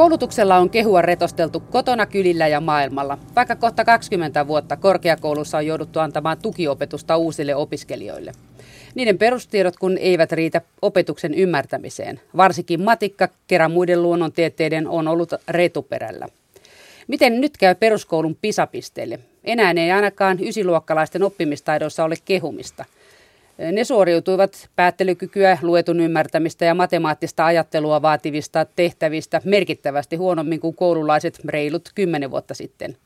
Koulutuksella on kehua retosteltu kotona, kylillä ja maailmalla. Vaikka kohta 20 vuotta korkeakoulussa on jouduttu antamaan tukiopetusta uusille opiskelijoille. Niiden perustiedot kun eivät riitä opetuksen ymmärtämiseen. Varsinkin matikka kerran muiden luonnontieteiden on ollut retuperällä. Miten nyt käy peruskoulun pisapisteille? Enää ei ainakaan ysiluokkalaisten oppimistaidoissa ole kehumista – ne suoriutuivat päättelykykyä, luetun ymmärtämistä ja matemaattista ajattelua vaativista tehtävistä merkittävästi huonommin kuin koululaiset reilut kymmenen vuotta sitten.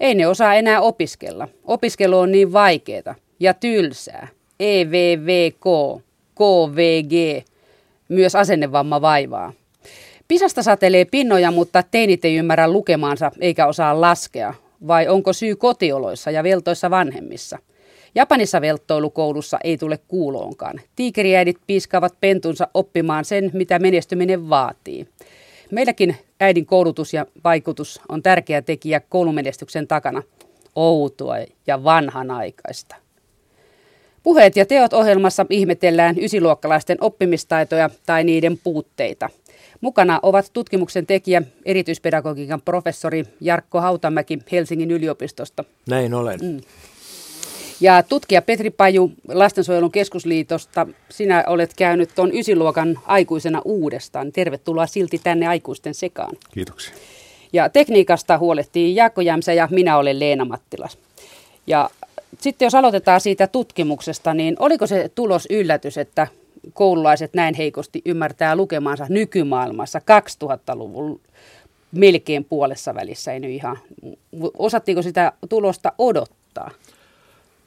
Ei ne osaa enää opiskella. Opiskelu on niin vaikeaa ja tylsää. EVVK, KVG, myös asennevamma vaivaa. Pisasta satelee pinnoja, mutta teinit ei ymmärrä lukemaansa eikä osaa laskea. Vai onko syy kotioloissa ja veltoissa vanhemmissa? Japanissa velttoilukoulussa ei tule kuuloonkaan. Tiikeriäidit piiskaavat pentunsa oppimaan sen, mitä menestyminen vaatii. Meilläkin äidin koulutus ja vaikutus on tärkeä tekijä koulumenestyksen takana. Outoa ja vanhanaikaista. Puheet ja teot ohjelmassa ihmetellään ysiluokkalaisten oppimistaitoja tai niiden puutteita. Mukana ovat tutkimuksen tekijä, erityispedagogiikan professori Jarkko Hautamäki Helsingin yliopistosta. Näin olen. Mm. Ja tutkija Petri Paju Lastensuojelun keskusliitosta, sinä olet käynyt tuon ysiluokan aikuisena uudestaan. Tervetuloa silti tänne aikuisten sekaan. Kiitoksia. Ja tekniikasta huolehtii Jaakko Jämsä ja minä olen Leena Mattilas. Ja sitten jos aloitetaan siitä tutkimuksesta, niin oliko se tulos yllätys, että koululaiset näin heikosti ymmärtää lukemaansa nykymaailmassa 2000-luvun melkein puolessa välissä, ei nyt ihan. Osattiinko sitä tulosta odottaa?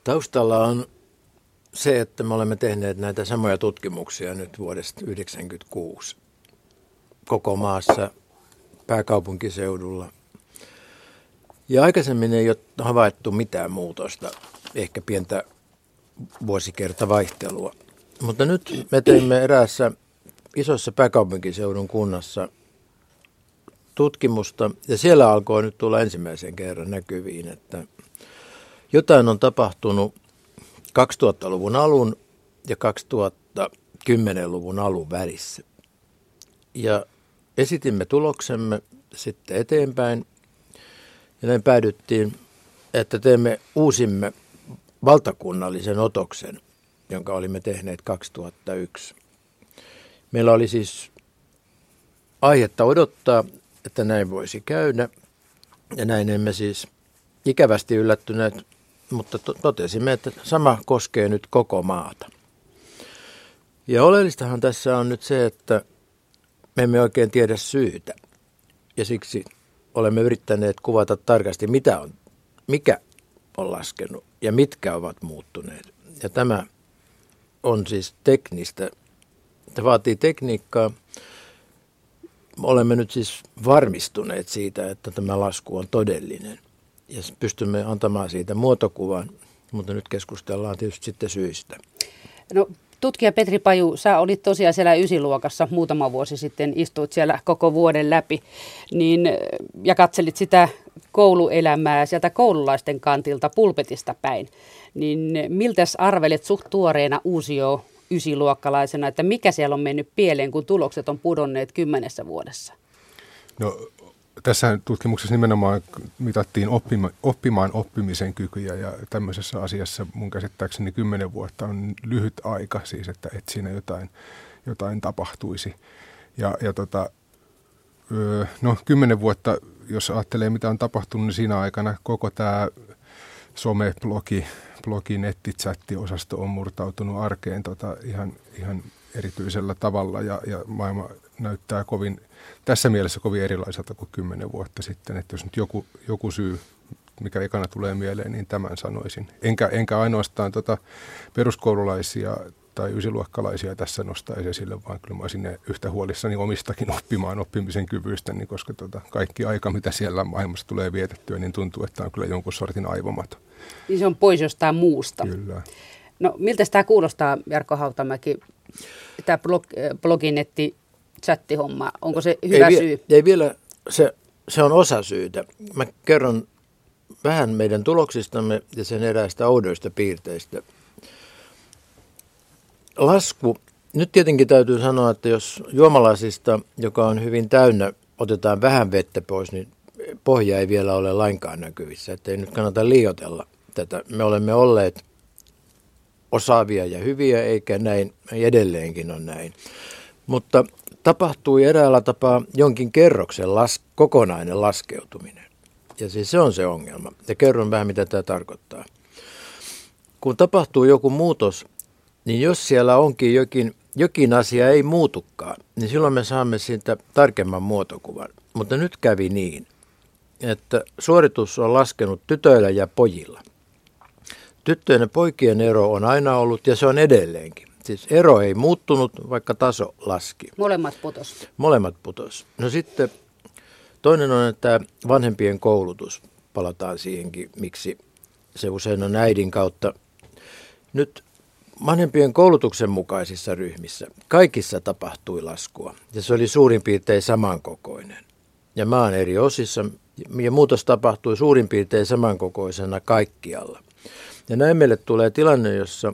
Taustalla on se, että me olemme tehneet näitä samoja tutkimuksia nyt vuodesta 1996 koko maassa pääkaupunkiseudulla. Ja aikaisemmin ei ole havaittu mitään muutosta, ehkä pientä vuosikertavaihtelua. Mutta nyt me teimme eräässä isossa pääkaupunkiseudun kunnassa tutkimusta, ja siellä alkoi nyt tulla ensimmäisen kerran näkyviin, että – jotain on tapahtunut 2000-luvun alun ja 2010-luvun alun välissä. Ja esitimme tuloksemme sitten eteenpäin ja näin päädyttiin, että teemme uusimme valtakunnallisen otoksen, jonka olimme tehneet 2001. Meillä oli siis aihetta odottaa, että näin voisi käydä. Ja näin emme siis ikävästi yllättyneet mutta to- totesimme, että sama koskee nyt koko maata. Ja oleellistahan tässä on nyt se, että me emme oikein tiedä syytä. Ja siksi olemme yrittäneet kuvata tarkasti, mitä on, mikä on laskenut ja mitkä ovat muuttuneet. Ja tämä on siis teknistä. Tämä vaatii tekniikkaa. Olemme nyt siis varmistuneet siitä, että tämä lasku on todellinen ja pystymme antamaan siitä muotokuvan, mutta nyt keskustellaan tietysti sitten syistä. No, tutkija Petri Paju, sä olit tosiaan siellä ysiluokassa muutama vuosi sitten, istuit siellä koko vuoden läpi niin, ja katselit sitä kouluelämää sieltä koululaisten kantilta pulpetista päin. Niin miltäs arvelet suht tuoreena uusio ysiluokkalaisena, että mikä siellä on mennyt pieleen, kun tulokset on pudonneet kymmenessä vuodessa? No tässä tutkimuksessa nimenomaan mitattiin oppima, oppimaan oppimisen kykyjä ja tämmöisessä asiassa mun käsittääkseni kymmenen vuotta on lyhyt aika siis, että, että siinä jotain, jotain tapahtuisi. Ja, ja tota, no kymmenen vuotta, jos ajattelee mitä on tapahtunut, niin siinä aikana koko tämä someblogi, blogi, nettitsatti-osasto on murtautunut arkeen tota ihan, ihan erityisellä tavalla ja, ja maailma näyttää kovin, tässä mielessä kovin erilaiselta kuin kymmenen vuotta sitten. Että jos nyt joku, joku syy, mikä ekana tulee mieleen, niin tämän sanoisin. Enkä, enkä ainoastaan tota peruskoululaisia tai ysiluokkalaisia tässä nostaisi esille, vaan kyllä mä olisin yhtä huolissani omistakin oppimaan oppimisen kyvyistä, niin koska tota, kaikki aika, mitä siellä maailmassa tulee vietettyä, niin tuntuu, että on kyllä jonkun sortin aivomato. Niin se on pois jostain muusta. Kyllä. No miltä tämä kuulostaa, Jarkko Hautamäki, tämä blog, bloginetti chattihomma? Onko se hyvä ei, syy? Ei vielä, se, se on osa syytä. Mä kerron vähän meidän tuloksistamme ja sen eräistä oudoista piirteistä. Lasku. Nyt tietenkin täytyy sanoa, että jos juomalasista, joka on hyvin täynnä otetaan vähän vettä pois, niin pohja ei vielä ole lainkaan näkyvissä. Että ei nyt kannata liioitella tätä. Me olemme olleet osaavia ja hyviä, eikä näin edelleenkin on näin. Mutta tapahtui eräällä tapaa jonkin kerroksen las, kokonainen laskeutuminen. Ja siis se on se ongelma. Ja kerron vähän, mitä tämä tarkoittaa. Kun tapahtuu joku muutos, niin jos siellä onkin jokin, jokin asia ei muutukaan, niin silloin me saamme siitä tarkemman muotokuvan. Mutta nyt kävi niin, että suoritus on laskenut tytöillä ja pojilla. Tyttöjen ja poikien ero on aina ollut ja se on edelleenkin. Siis ero ei muuttunut, vaikka taso laski. Molemmat putos. Molemmat putos. No sitten toinen on, että vanhempien koulutus, palataan siihenkin, miksi se usein on äidin kautta. Nyt vanhempien koulutuksen mukaisissa ryhmissä kaikissa tapahtui laskua ja se oli suurin piirtein samankokoinen. Ja maan eri osissa ja muutos tapahtui suurin piirtein samankokoisena kaikkialla. Ja näin meille tulee tilanne, jossa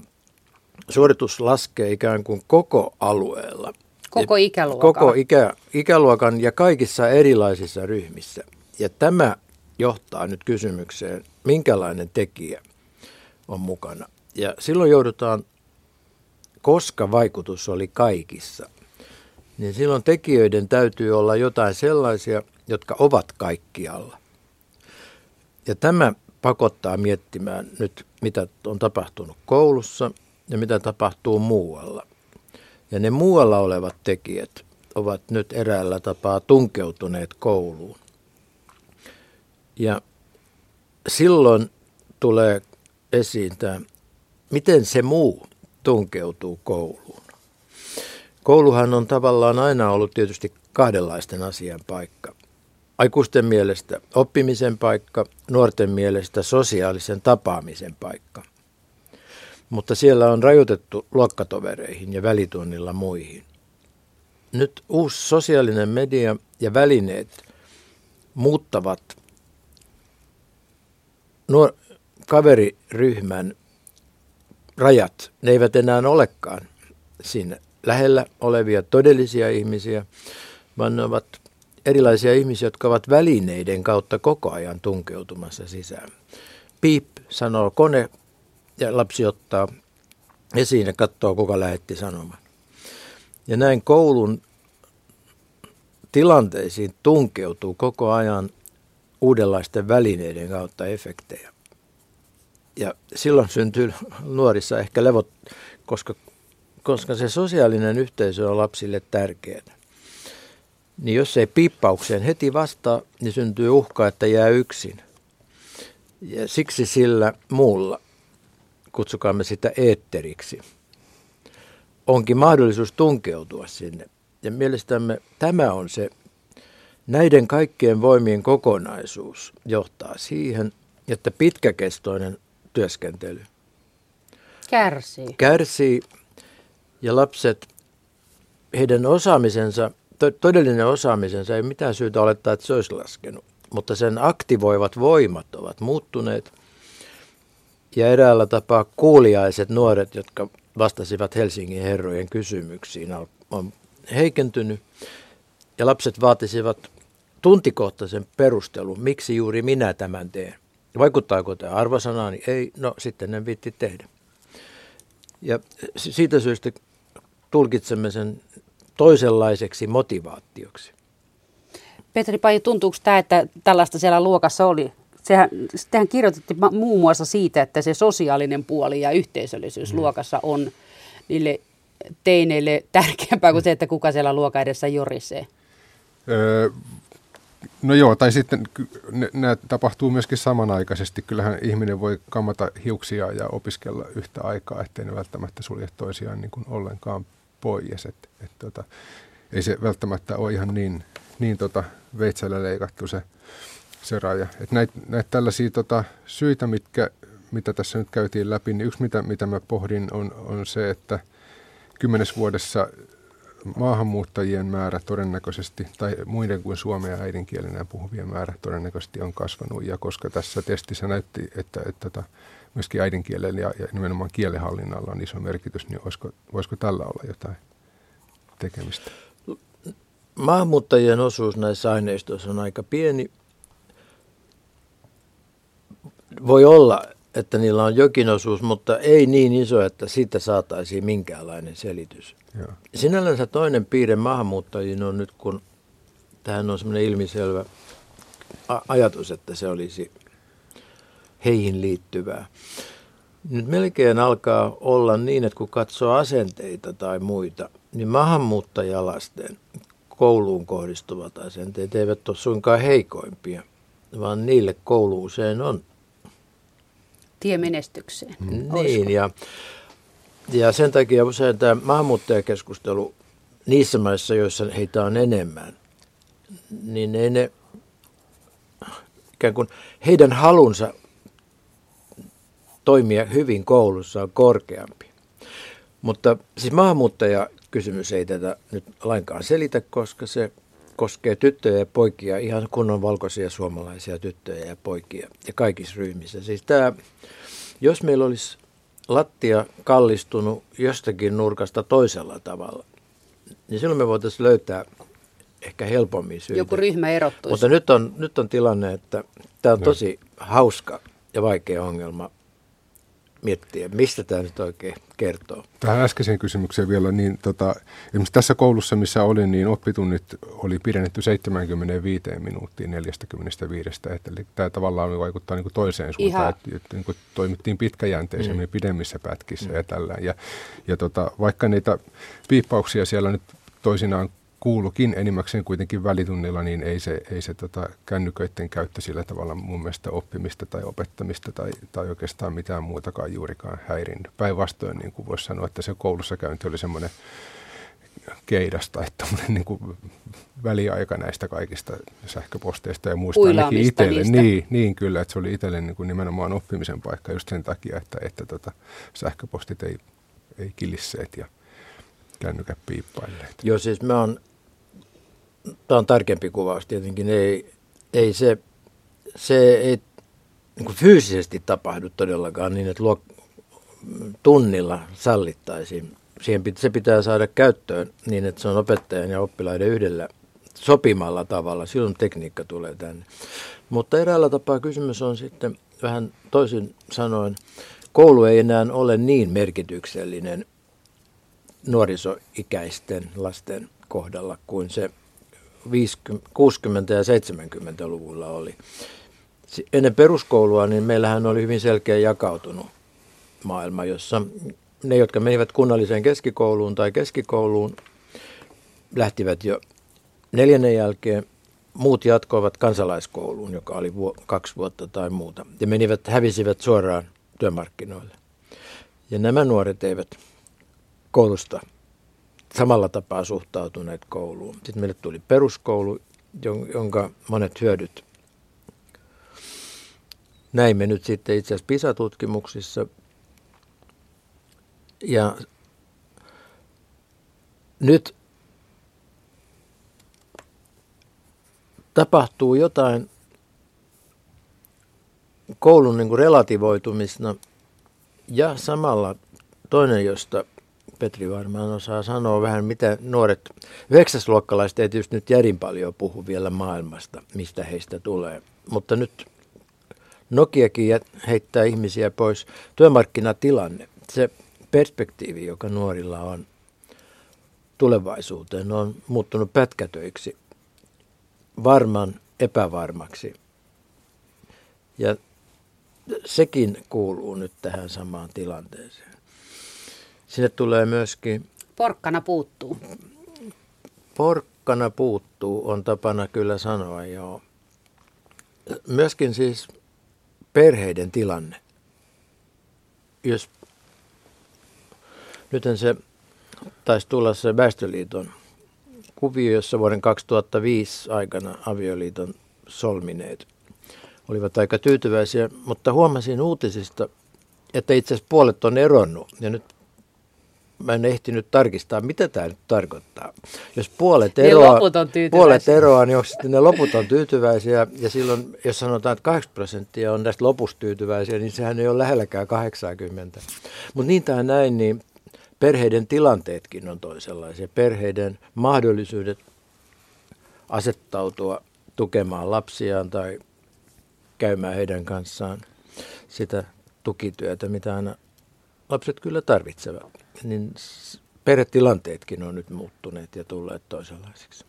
suoritus laskee ikään kuin koko alueella. Koko ikäluokan. Koko ikä, ikäluokan ja kaikissa erilaisissa ryhmissä. Ja tämä johtaa nyt kysymykseen, minkälainen tekijä on mukana. Ja silloin joudutaan, koska vaikutus oli kaikissa, niin silloin tekijöiden täytyy olla jotain sellaisia, jotka ovat kaikkialla. Ja tämä pakottaa miettimään nyt, mitä on tapahtunut koulussa ja mitä tapahtuu muualla. Ja ne muualla olevat tekijät ovat nyt eräällä tapaa tunkeutuneet kouluun. Ja silloin tulee esiin tämä, miten se muu tunkeutuu kouluun. Kouluhan on tavallaan aina ollut tietysti kahdenlaisten asian paikka. Aikuisten mielestä oppimisen paikka, nuorten mielestä sosiaalisen tapaamisen paikka. Mutta siellä on rajoitettu luokkatovereihin ja välitunnilla muihin. Nyt uusi sosiaalinen media ja välineet muuttavat nuor- kaveriryhmän rajat. Ne eivät enää olekaan siinä lähellä olevia todellisia ihmisiä, vaan ne ovat erilaisia ihmisiä, jotka ovat välineiden kautta koko ajan tunkeutumassa sisään. Piip sanoo kone ja lapsi ottaa esiin ja katsoo, kuka lähetti sanoman. Ja näin koulun tilanteisiin tunkeutuu koko ajan uudenlaisten välineiden kautta efektejä. Ja silloin syntyy nuorissa ehkä levot, koska, koska se sosiaalinen yhteisö on lapsille tärkeää niin jos ei piippaukseen heti vastaa, niin syntyy uhka, että jää yksin. Ja siksi sillä muulla, kutsukaamme sitä eetteriksi, onkin mahdollisuus tunkeutua sinne. Ja mielestämme tämä on se, näiden kaikkien voimien kokonaisuus johtaa siihen, että pitkäkestoinen työskentely kärsii. Kärsii ja lapset, heidän osaamisensa – to, todellinen osaamisensa ei mitään syytä olettaa, että se olisi laskenut, mutta sen aktivoivat voimat ovat muuttuneet. Ja eräällä tapaa kuuliaiset nuoret, jotka vastasivat Helsingin herrojen kysymyksiin, on heikentynyt. Ja lapset vaatisivat tuntikohtaisen perustelun, miksi juuri minä tämän teen. Vaikuttaako tämä arvosanaani? Ei, no sitten en viitti tehdä. Ja siitä syystä tulkitsemme sen toisenlaiseksi motivaatioksi. Petri Paji, tuntuuko tämä, että tällaista siellä luokassa oli? Sehän, tehän kirjoitettiin muun muassa siitä, että se sosiaalinen puoli ja yhteisöllisyys mm. luokassa on niille teineille tärkeämpää kuin se, että kuka siellä luokan edessä jorisee. Öö, no joo, tai sitten nämä tapahtuu myöskin samanaikaisesti. Kyllähän ihminen voi kammata hiuksia ja opiskella yhtä aikaa, ettei ne välttämättä sulje toisiaan niin kuin ollenkaan pois. Et, et tota, ei se välttämättä ole ihan niin, niin tota veitsellä leikattu se, se raja. Et näitä näit tällaisia tota, syitä, mitkä, mitä tässä nyt käytiin läpi, niin yksi mitä, mitä mä pohdin on, on se, että kymmenes vuodessa maahanmuuttajien määrä todennäköisesti, tai muiden kuin suomea äidinkielenä puhuvien määrä todennäköisesti on kasvanut. Ja koska tässä testissä näytti, että, että, että tota, myöskin äidinkielellä ja, ja nimenomaan kielenhallinnalla on iso merkitys, niin olisiko, voisiko tällä olla jotain tekemistä? maahanmuuttajien osuus näissä aineistoissa on aika pieni. Voi olla, että niillä on jokin osuus, mutta ei niin iso, että siitä saataisiin minkäänlainen selitys. Joo. Sinällänsä toinen piirre maahanmuuttajiin on nyt, kun tähän on semmoinen ilmiselvä ajatus, että se olisi heihin liittyvää. Nyt melkein alkaa olla niin, että kun katsoo asenteita tai muita, niin maahanmuuttajalasten kouluun kohdistuvat asenteet eivät ole suinkaan heikoimpia, vaan niille koulu usein on. Tie menestykseen. Mm. Niin, ja, ja sen takia usein tämä maahanmuuttajakeskustelu niissä maissa, joissa heitä on enemmän, niin ei ne, ikään kuin heidän halunsa toimia hyvin koulussa on korkeampi. Mutta siis maahanmuuttajakysymys ei tätä nyt lainkaan selitä, koska se koskee tyttöjä ja poikia, ihan kunnon valkoisia suomalaisia tyttöjä ja poikia ja kaikissa ryhmissä. Siis tämä, jos meillä olisi lattia kallistunut jostakin nurkasta toisella tavalla, niin silloin me voitaisiin löytää ehkä helpommin syitä. Joku ryhmä erottuisi. Mutta nyt on, nyt on tilanne, että tämä on tosi hauska ja vaikea ongelma miettiä, mistä tämä nyt oikein kertoo. Tähän äskeiseen kysymykseen vielä, niin tota, esimerkiksi tässä koulussa, missä olin, niin oppitunnit oli pidennetty 75 minuuttiin 45, että eli tämä tavallaan vaikuttaa niin kuin toiseen suuntaan, että, että niin kuin toimittiin pitkäjänteisemmin mm. pidemmissä pätkissä mm. ja tällä. Ja, ja tota, vaikka niitä piippauksia siellä nyt toisinaan kuulukin enimmäkseen kuitenkin välitunnilla, niin ei se, ei se tota kännyköiden käyttö sillä tavalla mun mielestä oppimista tai opettamista tai, tai oikeastaan mitään muutakaan juurikaan häirinnyt. Päinvastoin niin kuin voisi sanoa, että se koulussa käynti oli semmoinen keidas tai niin kuin väliaika näistä kaikista sähköposteista ja muista ainakin itselle. Niin, niin kyllä, että se oli itselle niin kuin nimenomaan oppimisen paikka just sen takia, että, että tota, sähköpostit ei, ei kilisseet ja kännykät piippailleet. Joo, siis mä oon tämä on tarkempi kuvaus tietenkin, ei, ei se, se ei niin kuin fyysisesti tapahdu todellakaan niin, että luok, tunnilla sallittaisiin. Siihen pit, se pitää saada käyttöön niin, että se on opettajan ja oppilaiden yhdellä sopimalla tavalla. Silloin tekniikka tulee tänne. Mutta eräällä tapaa kysymys on sitten vähän toisin sanoen, koulu ei enää ole niin merkityksellinen nuorisoikäisten lasten kohdalla kuin se 50, 60- ja 70-luvulla oli. Ennen peruskoulua niin meillähän oli hyvin selkeä jakautunut maailma, jossa ne, jotka menivät kunnalliseen keskikouluun tai keskikouluun, lähtivät jo neljännen jälkeen. Muut jatkoivat kansalaiskouluun, joka oli vu- kaksi vuotta tai muuta, ja menivät, hävisivät suoraan työmarkkinoille. Ja nämä nuoret eivät koulusta samalla tapaa suhtautuneet kouluun. Sitten meille tuli peruskoulu, jonka monet hyödyt näimme nyt sitten itse asiassa PISA-tutkimuksissa. Ja nyt tapahtuu jotain koulun niin kuin ja samalla toinen, josta Petri varmaan osaa sanoa vähän, mitä nuoret, yhdeksäsluokkalaiset ei tietysti nyt järin paljon puhu vielä maailmasta, mistä heistä tulee. Mutta nyt Nokiakin heittää ihmisiä pois. Työmarkkinatilanne, se perspektiivi, joka nuorilla on tulevaisuuteen, on muuttunut pätkätöiksi varman epävarmaksi. Ja sekin kuuluu nyt tähän samaan tilanteeseen. Sinne tulee myöskin... Porkkana puuttuu. Porkkana puuttuu, on tapana kyllä sanoa, joo. Myöskin siis perheiden tilanne. Jos nythän se taisi tulla se Väestöliiton kuvio, jossa vuoden 2005 aikana avioliiton solmineet olivat aika tyytyväisiä, mutta huomasin uutisista, että itse asiassa puolet on eronnut. Ja nyt mä en ehtinyt tarkistaa, mitä tämä nyt tarkoittaa. Jos puolet eroa, puolet eroa niin onko sitten ne loput on tyytyväisiä, ja silloin, jos sanotaan, että 80 prosenttia on näistä lopusta tyytyväisiä, niin sehän ei ole lähelläkään 80. Mutta niin tai näin, niin perheiden tilanteetkin on toisenlaisia. Perheiden mahdollisuudet asettautua tukemaan lapsiaan tai käymään heidän kanssaan sitä tukityötä, mitä aina lapset kyllä tarvitsevat. Niin perhetilanteetkin on nyt muuttuneet ja tulleet toisenlaisiksi.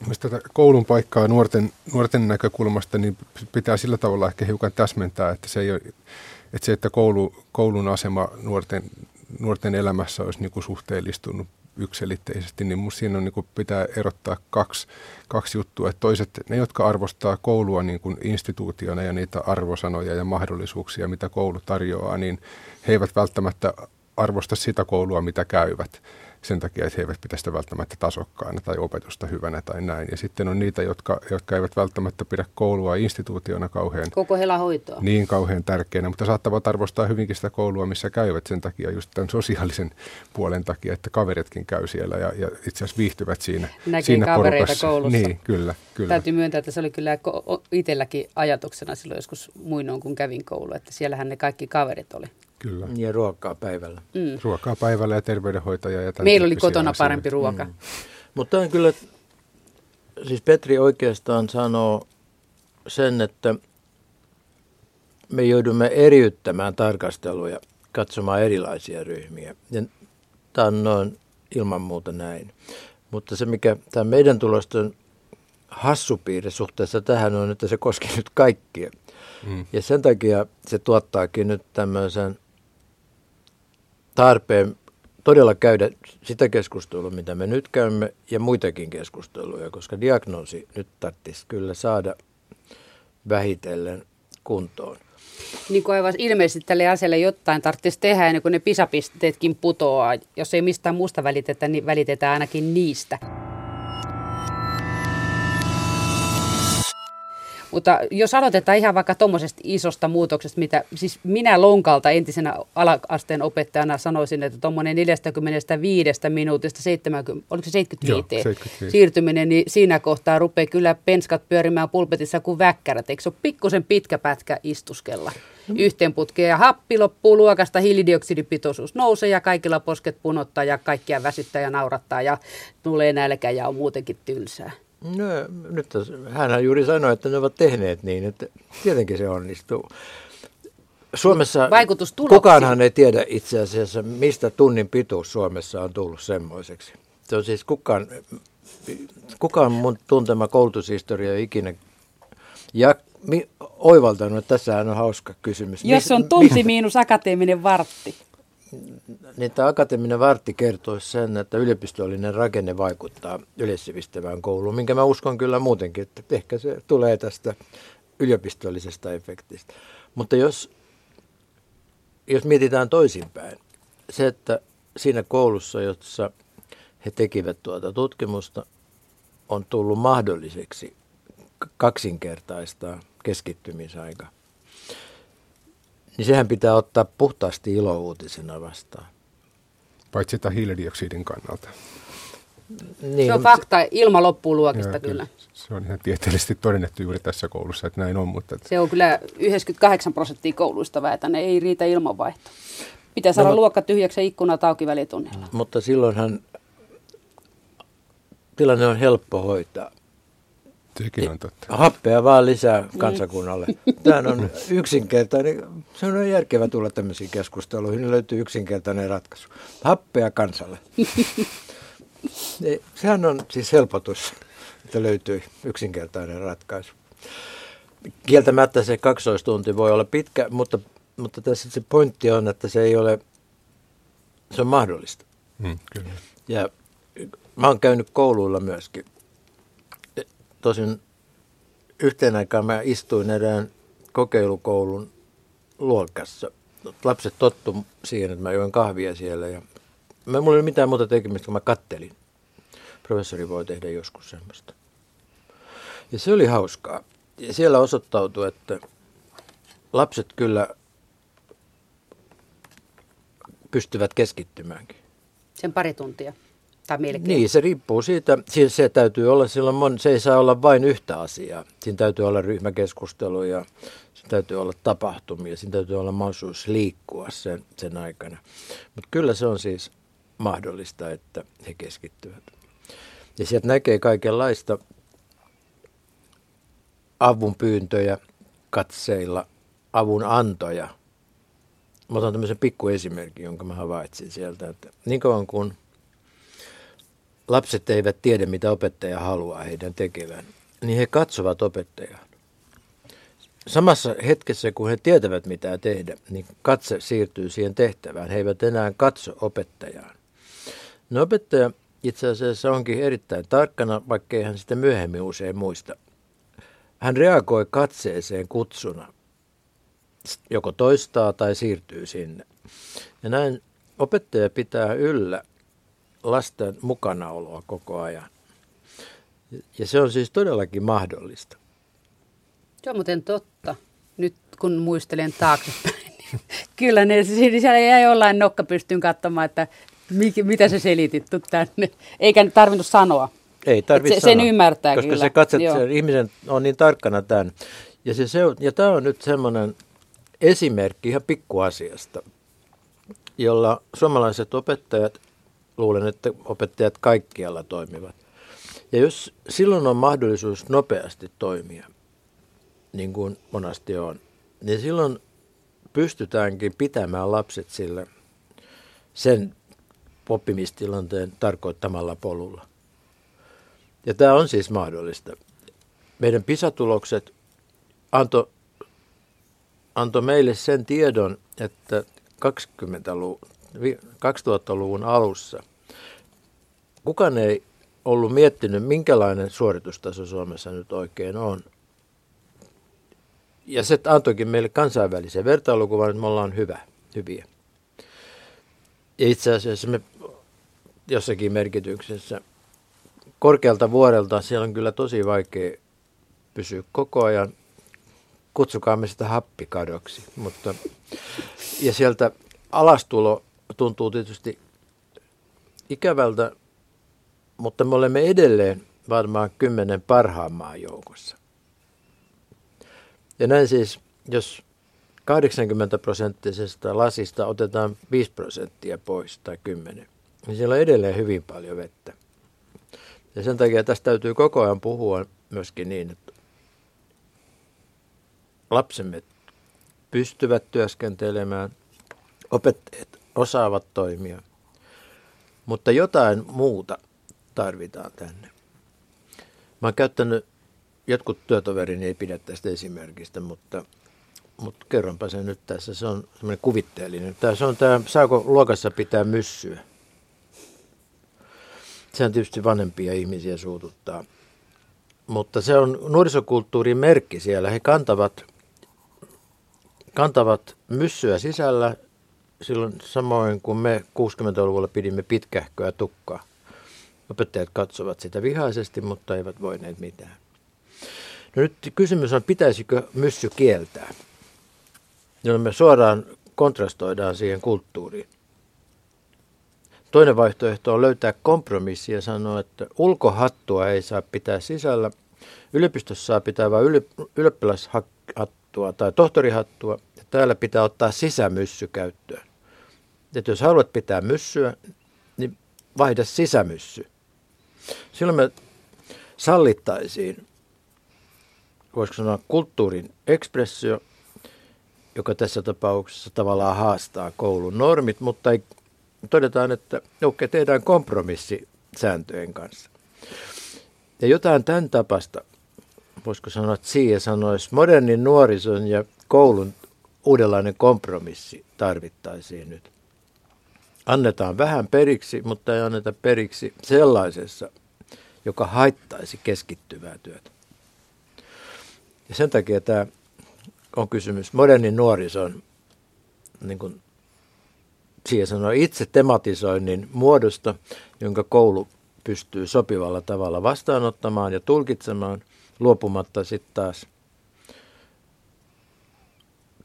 Mielestäni tätä koulun paikkaa nuorten, nuorten näkökulmasta niin pitää sillä tavalla ehkä hiukan täsmentää, että se, ei ole, että, se, että koulu, koulun asema nuorten, nuorten elämässä olisi niin kuin suhteellistunut yksilitteisesti, niin minusta siinä on, niin kuin pitää erottaa kaksi, kaksi juttua. Että toiset, ne jotka arvostaa koulua niin kuin instituutiona ja niitä arvosanoja ja mahdollisuuksia, mitä koulu tarjoaa, niin he eivät välttämättä arvosta sitä koulua, mitä käyvät sen takia, että he eivät pidä sitä välttämättä tasokkaana tai opetusta hyvänä tai näin. Ja sitten on niitä, jotka, jotka eivät välttämättä pidä koulua instituutiona kauhean... Koko hoitoa. Niin kauhean tärkeänä, mutta saattavat arvostaa hyvinkin sitä koulua, missä käyvät sen takia, just tämän sosiaalisen puolen takia, että kaveritkin käy siellä ja, ja itse asiassa viihtyvät siinä, Näkee siinä kavereita porukassa. koulussa. Niin, kyllä, kyllä. Täytyy myöntää, että se oli kyllä itselläkin ajatuksena silloin joskus muinoin, kun kävin koulu, että siellähän ne kaikki kaverit oli. Kyllä. Ja ruokaa päivällä. Mm. Ruokaa päivällä ja terveydenhoitaja. Ja Meillä oli kotona asioita. parempi ruoka. Mm. Mutta on kyllä, siis Petri oikeastaan sanoo sen, että me joudumme eriyttämään tarkasteluja, katsomaan erilaisia ryhmiä. Ja tämä on noin ilman muuta näin. Mutta se, mikä tämä meidän tulosten hassupiirre suhteessa tähän on, että se koskee nyt kaikkia. Mm. Ja sen takia se tuottaakin nyt tämmöisen tarpeen todella käydä sitä keskustelua, mitä me nyt käymme, ja muitakin keskusteluja, koska diagnoosi nyt tarvitsisi kyllä saada vähitellen kuntoon. Niin kuin aivan ilmeisesti tälle asialle jotain tarvitsisi tehdä ennen kuin ne pisapisteetkin putoaa. Jos ei mistään muusta välitetä, niin välitetään ainakin niistä. Mutta jos aloitetaan ihan vaikka tuommoisesta isosta muutoksesta, mitä siis minä lonkalta entisenä alaasteen opettajana sanoisin, että tuommoinen 45 minuutista 70, oliko se 75, Joo, 75, siirtyminen, niin siinä kohtaa rupeaa kyllä penskat pyörimään pulpetissa kuin väkkärät. Eikö se ole pikkusen pitkä pätkä istuskella mm. yhteen putkeen ja happi loppuu luokasta, hiilidioksidipitoisuus nousee ja kaikilla posket punottaa ja kaikkia väsyttää ja naurattaa ja tulee nälkä ja on muutenkin tylsää. No, nyt hän juuri sanoi, että ne ovat tehneet niin, että tietenkin se onnistuu. Suomessa kukaanhan ei tiedä itse asiassa, mistä tunnin pituus Suomessa on tullut semmoiseksi. Se on siis kukaan, kukaan mun tuntema koulutushistoria ikinä ja mi, oivaltanut, että tässähän on hauska kysymys. Jos on tunti miinus akateeminen vartti niin tämä akateeminen vartti kertoisi sen, että yliopistollinen rakenne vaikuttaa yleissivistävään kouluun, minkä mä uskon kyllä muutenkin, että ehkä se tulee tästä yliopistollisesta efektistä. Mutta jos, jos mietitään toisinpäin, se, että siinä koulussa, jossa he tekivät tuota tutkimusta, on tullut mahdolliseksi kaksinkertaista keskittymisaika – niin sehän pitää ottaa puhtaasti ilouutisena vastaan. Paitsi sitä hiilidioksidin kannalta. Niin, se on fakta, ilma loppuu luokista joo, kyllä. Se on ihan tieteellisesti todennettu juuri tässä koulussa, että näin on. Mutta... Se on kyllä 98 prosenttia kouluista väitän, ei riitä ilmanvaihto. Pitää saada no, luokka tyhjäksi ja ikkunat auki välitunnilla. Mutta silloinhan tilanne on helppo hoitaa. Sekin on totta. Happea vaan lisää kansakunnalle. Tämä on yksinkertainen, se on järkevä tulla tämmöisiin keskusteluihin, niin löytyy yksinkertainen ratkaisu. Happea kansalle. Sehän on siis helpotus, että löytyy yksinkertainen ratkaisu. Kieltämättä se kaksoistunti voi olla pitkä, mutta, mutta tässä se pointti on, että se ei ole, se on mahdollista. Mm, kyllä. Ja mä oon käynyt kouluilla myöskin Tosin yhteen aikaan mä istuin erään kokeilukoulun luokassa. Lapset tottu siihen, että mä join kahvia siellä ja mä, mulla ei ole mitään muuta tekemistä, kun mä kattelin. Professori voi tehdä joskus semmoista. Ja se oli hauskaa. Ja siellä osoittautui, että lapset kyllä pystyvät keskittymäänkin. Sen pari tuntia tai melkein. Niin, se riippuu siitä. Siis se täytyy olla silloin, mon, se ei saa olla vain yhtä asiaa. Siinä täytyy olla ryhmäkeskusteluja, siinä täytyy olla tapahtumia, siinä täytyy olla mahdollisuus liikkua sen, sen aikana. Mutta kyllä se on siis mahdollista, että he keskittyvät. Ja sieltä näkee kaikenlaista. avun pyyntöjä katseilla, avun antoja. Mä otan tämmöisen pikkuesimerkin, jonka mä havaitsin sieltä, että niin kauan kuin lapset eivät tiedä, mitä opettaja haluaa heidän tekevän, niin he katsovat opettajaa. Samassa hetkessä, kun he tietävät, mitä tehdä, niin katse siirtyy siihen tehtävään. He eivät enää katso opettajaan. No opettaja itse asiassa onkin erittäin tarkkana, vaikkei hän sitä myöhemmin usein muista. Hän reagoi katseeseen kutsuna, joko toistaa tai siirtyy sinne. Ja näin opettaja pitää yllä lasten mukanaoloa koko ajan. Ja se on siis todellakin mahdollista. Se on muuten totta. Nyt kun muistelen taaksepäin, niin kyllä ne, siellä jäi jollain nokka pystyyn katsomaan, että mitä se selitit tänne. Eikä tarvinnut sanoa. Ei tarvitse se, Sen ymmärtää koska kyllä. se katset, se ihmisen on niin tarkkana tämän. Ja, se, se, ja tämä on nyt semmoinen esimerkki ihan pikkuasiasta, jolla suomalaiset opettajat, luulen, että opettajat kaikkialla toimivat. Ja jos silloin on mahdollisuus nopeasti toimia, niin kuin monasti on, niin silloin pystytäänkin pitämään lapset sille sen oppimistilanteen tarkoittamalla polulla. Ja tämä on siis mahdollista. Meidän pisatulokset antoi anto meille sen tiedon, että 20-luvun, 2000-luvun alussa kukaan ei ollut miettinyt, minkälainen suoritustaso Suomessa nyt oikein on. Ja se antoikin meille kansainvälisen vertailukuvan, että me ollaan hyvä, hyviä. Ja itse asiassa me jossakin merkityksessä korkealta vuorelta siellä on kyllä tosi vaikea pysyä koko ajan. Kutsukaamme sitä happikadoksi. Mutta, ja sieltä alastulo tuntuu tietysti ikävältä, mutta me olemme edelleen varmaan kymmenen parhaan maan joukossa. Ja näin siis, jos 80 prosenttisesta lasista otetaan 5 prosenttia pois tai 10, niin siellä on edelleen hyvin paljon vettä. Ja sen takia tästä täytyy koko ajan puhua myöskin niin, että lapsemme pystyvät työskentelemään, opettajat osaavat toimia, mutta jotain muuta tarvitaan tänne. Mä oon käyttänyt, jotkut työtoverini ei pidä tästä esimerkistä, mutta, mutta kerronpa sen nyt tässä. Se on semmoinen kuvitteellinen. Tämä, se on tämä, saako luokassa pitää myssyä. Sehän tietysti vanhempia ihmisiä suututtaa. Mutta se on nuorisokulttuurin merkki siellä. He kantavat, kantavat myssyä sisällä silloin samoin kuin me 60-luvulla pidimme pitkähköä tukkaa. Opettajat katsovat sitä vihaisesti, mutta eivät voineet mitään. No nyt kysymys on, pitäisikö myssy kieltää? Jolloin me suoraan kontrastoidaan siihen kulttuuriin. Toinen vaihtoehto on löytää kompromissi ja sanoa, että ulkohattua ei saa pitää sisällä. Yliopistossa saa pitää vain ylioppilashattua tai tohtorihattua. Ja täällä pitää ottaa sisämyssy käyttöön. Että jos haluat pitää myssyä, niin vaihda sisämyssy. Silloin me sallittaisiin, voisiko sanoa, kulttuurin ekspressio, joka tässä tapauksessa tavallaan haastaa koulun normit, mutta ei todetaan, että okay, tehdään kompromissi sääntöjen kanssa. Ja jotain tämän tapasta, voisiko sanoa, että Siia sanoisi, modernin nuorison ja koulun uudenlainen kompromissi tarvittaisiin nyt. Annetaan vähän periksi, mutta ei anneta periksi sellaisessa, joka haittaisi keskittyvää työtä. Ja sen takia tämä on kysymys modernin nuorison niin kuin siihen sanoo itse tematisoinnin muodosta, jonka koulu pystyy sopivalla tavalla vastaanottamaan ja tulkitsemaan, luopumatta sitten taas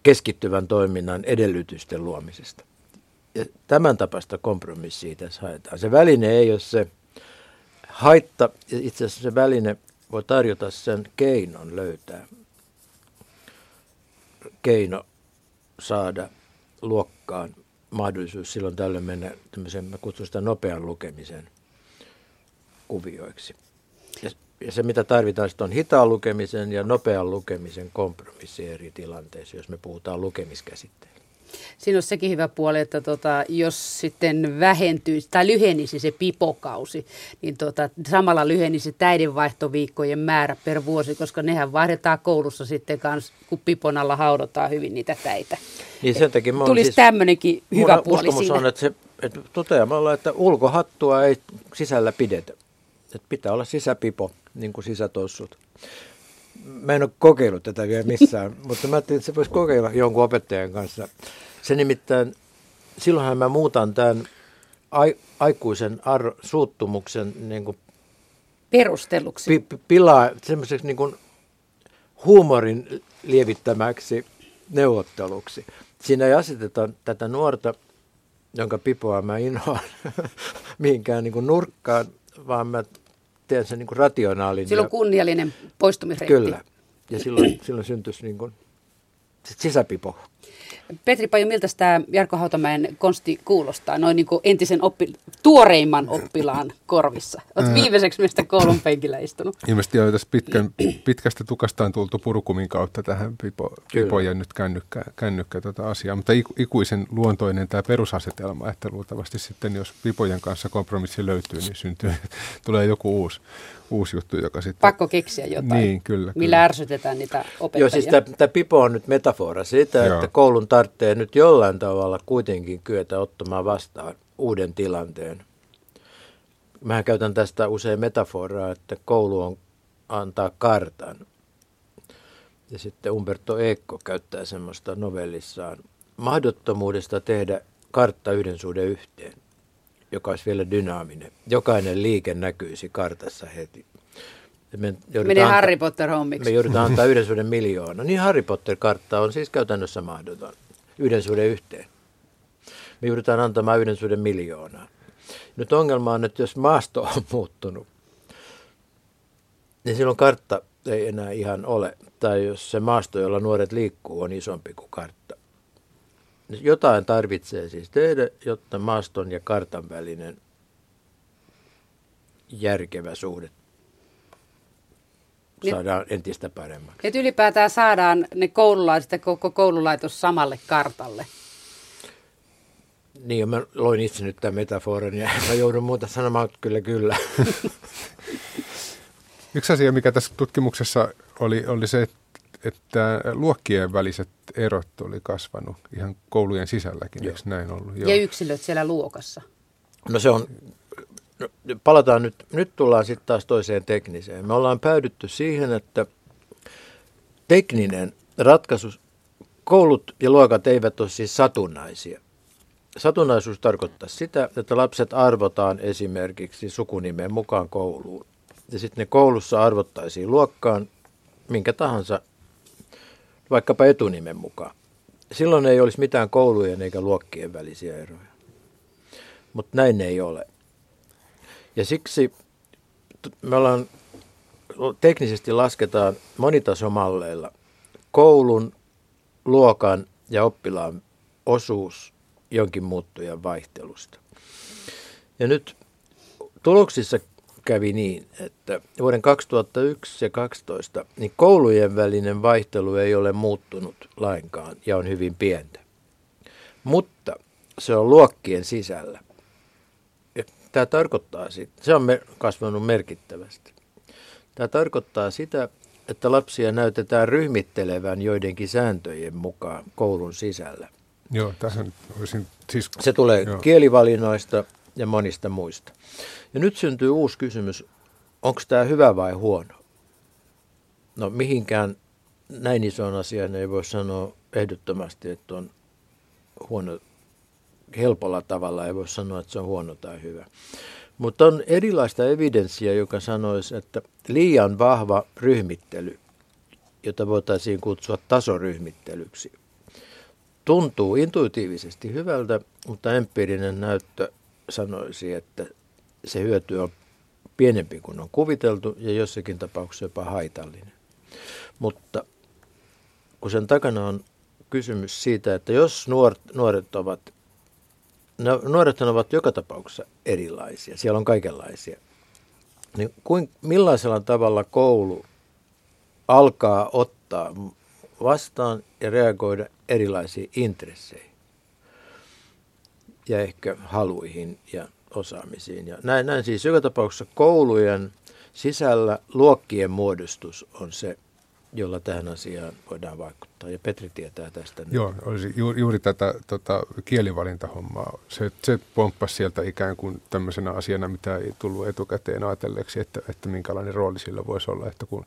keskittyvän toiminnan edellytysten luomisesta. Ja tämän tapasta kompromissia tässä haetaan. Se väline ei ole se haitta, itse asiassa se väline voi tarjota sen keinon löytää, keino saada luokkaan mahdollisuus silloin tällöin mennä tämmöisen, mä kutsun sitä nopean lukemisen kuvioiksi. Ja ja se, mitä tarvitaan, on hitaan lukemisen ja nopean lukemisen kompromissi eri tilanteissa, jos me puhutaan lukemiskäsitteellä. Siinä on sekin hyvä puoli, että tota, jos sitten vähentyisi tai lyhenisi se pipokausi, niin tota, samalla lyhenisi täidenvaihtoviikkojen määrä per vuosi, koska nehän vaihdetaan koulussa sitten kanssa, kun pipon alla haudotaan hyvin niitä täitä. Niin sen takia Tulisi siis, tämmöinenkin hyvä puoli siinä. on, että, se, että toteamalla, että ulkohattua ei sisällä pidetä. Että pitää olla sisäpipo, niin kuin sisätossut. Mä en ole kokeillut tätä vielä missään, mutta mä ajattelin, että se voisi kokeilla jonkun opettajan kanssa. Se nimittäin, silloinhan mä muutan tämän aikuisen ar- suuttumuksen niin kuin perusteluksi. Pi, pi, pilaa semmoiseksi niin kuin huumorin lievittämäksi neuvotteluksi. Siinä ei aseteta tätä nuorta, jonka pipoa mä inhoan, mihinkään niin kuin nurkkaan, vaan mä teen sen niin kuin rationaalinen. Silloin kunniallinen poistumisreitti. Kyllä. Ja silloin, silloin syntyisi niin kuin sisäpipo. Petri Paju, miltä tämä Jarkko Hautamäen konsti kuulostaa noin niin entisen oppi, tuoreimman oppilaan korvissa? Olet viimeiseksi meistä koulun penkillä istunut. Ilmeisesti on tässä pitkän, pitkästä tukastaan tultu purukumin kautta tähän pipo, pipo ja nyt kännykkä, kännykkä tota asiaa, mutta ikuisen luontoinen tämä perusasetelma, että luultavasti sitten jos pipojen kanssa kompromissi löytyy, niin syntyy, tulee joku uusi uusi juttu, joka sitten... Pakko keksiä jotain, niin, kyllä, millä kyllä. ärsytetään niitä opettajia. Joo, siis tämä Pipo on nyt metafora siitä, Joo. että koulun tarvitsee nyt jollain tavalla kuitenkin kyetä ottamaan vastaan uuden tilanteen. Mä käytän tästä usein metaforaa, että koulu on antaa kartan. Ja sitten Umberto Eco käyttää semmoista novellissaan mahdottomuudesta tehdä kartta yhden suhde yhteen joka olisi vielä dynaaminen. Jokainen liike näkyisi kartassa heti. Me antaa, Harry Potter hommiksi. Me joudutaan antaa yhden suhden miljoona. Niin Harry Potter-kartta on siis käytännössä mahdoton. Yhden suhden yhteen. Me joudutaan antamaan yhden suhden miljoonaa. Nyt ongelma on, että jos maasto on muuttunut, niin silloin kartta ei enää ihan ole. Tai jos se maasto, jolla nuoret liikkuu, on isompi kuin kartta. Jotain tarvitsee siis tehdä, jotta maaston ja kartan välinen järkevä suhde saadaan entistä paremmaksi. Että ylipäätään saadaan ne koululaiset ja koko koululaitos samalle kartalle. Niin, mä loin itse nyt tämän metaforan ja mä joudun muuta sanomaan kyllä kyllä. Yksi asia, mikä tässä tutkimuksessa oli, oli se, että luokkien väliset erot oli kasvanut ihan koulujen sisälläkin, Joo. eikö näin ollut? Joo. Ja yksilöt siellä luokassa. No se on, no, palataan nyt, nyt tullaan sitten taas toiseen tekniseen. Me ollaan päädytty siihen, että tekninen ratkaisu, koulut ja luokat eivät ole siis satunnaisia. Satunnaisuus tarkoittaa sitä, että lapset arvotaan esimerkiksi sukunimen mukaan kouluun. Ja sitten ne koulussa arvottaisiin luokkaan minkä tahansa vaikkapa etunimen mukaan. Silloin ei olisi mitään koulujen eikä luokkien välisiä eroja. Mutta näin ei ole. Ja siksi me ollaan, teknisesti lasketaan monitasomalleilla koulun, luokan ja oppilaan osuus jonkin muuttujan vaihtelusta. Ja nyt tuloksissa kävi niin, että vuoden 2001 ja 2012 niin koulujen välinen vaihtelu ei ole muuttunut lainkaan ja on hyvin pientä. Mutta se on luokkien sisällä. Tämä tarkoittaa sitä, se on kasvanut merkittävästi. Tämä tarkoittaa sitä, että lapsia näytetään ryhmittelevän joidenkin sääntöjen mukaan koulun sisällä. Joo, tässä olisin, siis, se tulee joo. kielivalinnoista ja monista muista. Ja nyt syntyy uusi kysymys, onko tämä hyvä vai huono? No mihinkään näin isoon asiaan ei voi sanoa ehdottomasti, että on huono, helpolla tavalla ei voi sanoa, että se on huono tai hyvä. Mutta on erilaista evidenssiä, joka sanoisi, että liian vahva ryhmittely, jota voitaisiin kutsua tasoryhmittelyksi, tuntuu intuitiivisesti hyvältä, mutta empiirinen näyttö sanoisi, että se hyöty on pienempi kuin on kuviteltu ja jossakin tapauksessa jopa haitallinen. Mutta kun sen takana on kysymys siitä, että jos nuoret, nuoret ovat, no, nuoret ovat joka tapauksessa erilaisia, siellä on kaikenlaisia. niin kuin, millaisella tavalla koulu alkaa ottaa vastaan ja reagoida erilaisiin intresseihin ja ehkä haluihin ja osaamisiin. Ja näin, näin siis joka tapauksessa koulujen sisällä luokkien muodostus on se, jolla tähän asiaan voidaan vaikuttaa. Ja Petri tietää tästä. Joo, olisi juuri, juuri tätä tota, kielivalintahommaa. Se, se pomppasi sieltä ikään kuin tämmöisenä asiana, mitä ei tullut etukäteen ajatelleeksi, että, että minkälainen rooli sillä voisi olla. Että kun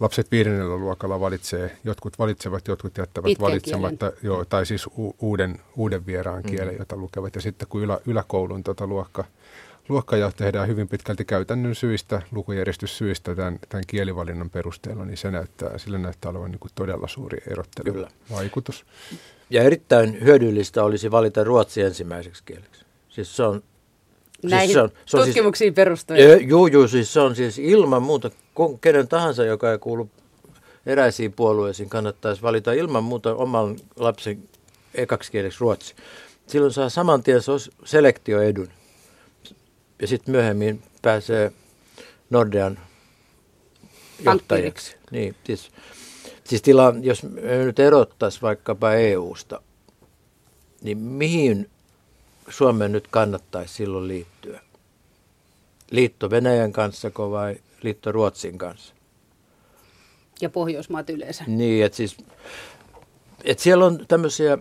lapset viidennellä luokalla valitsee, jotkut valitsevat, jotkut jättävät Pitkän valitsematta, joo, tai siis u, uuden, uuden vieraan kielen, mm. jota lukevat. Ja sitten kun ylä, yläkoulun tota luokka, luokkaja tehdään hyvin pitkälti käytännön syistä, lukujärjestyssyistä tämän, tämän kielivalinnan perusteella, niin se näyttää, sillä näyttää olevan niin kuin todella suuri erotteleva Kyllä. vaikutus. Ja erittäin hyödyllistä olisi valita ruotsi ensimmäiseksi kieleksi. Siis se on Siis Näihin siis se on, se on tutkimuksiin siis, perustuen. Joo, joo, siis se on siis ilman muuta, kenen tahansa, joka ei kuulu eräisiin puolueisiin, kannattaisi valita ilman muuta oman lapsen ekaksi kieleksi ruotsi. Silloin saa saman tien selektioedun. Ja sitten myöhemmin pääsee Nordean johtajaksi. Niin, siis, siis tila, jos me nyt erottaisiin vaikkapa EU-sta, niin mihin Suomen nyt kannattaisi silloin liittyä? Liitto Venäjän kanssa vai liitto Ruotsin kanssa? Ja Pohjoismaat yleensä. Niin, että siis, että siellä on tämmöisiä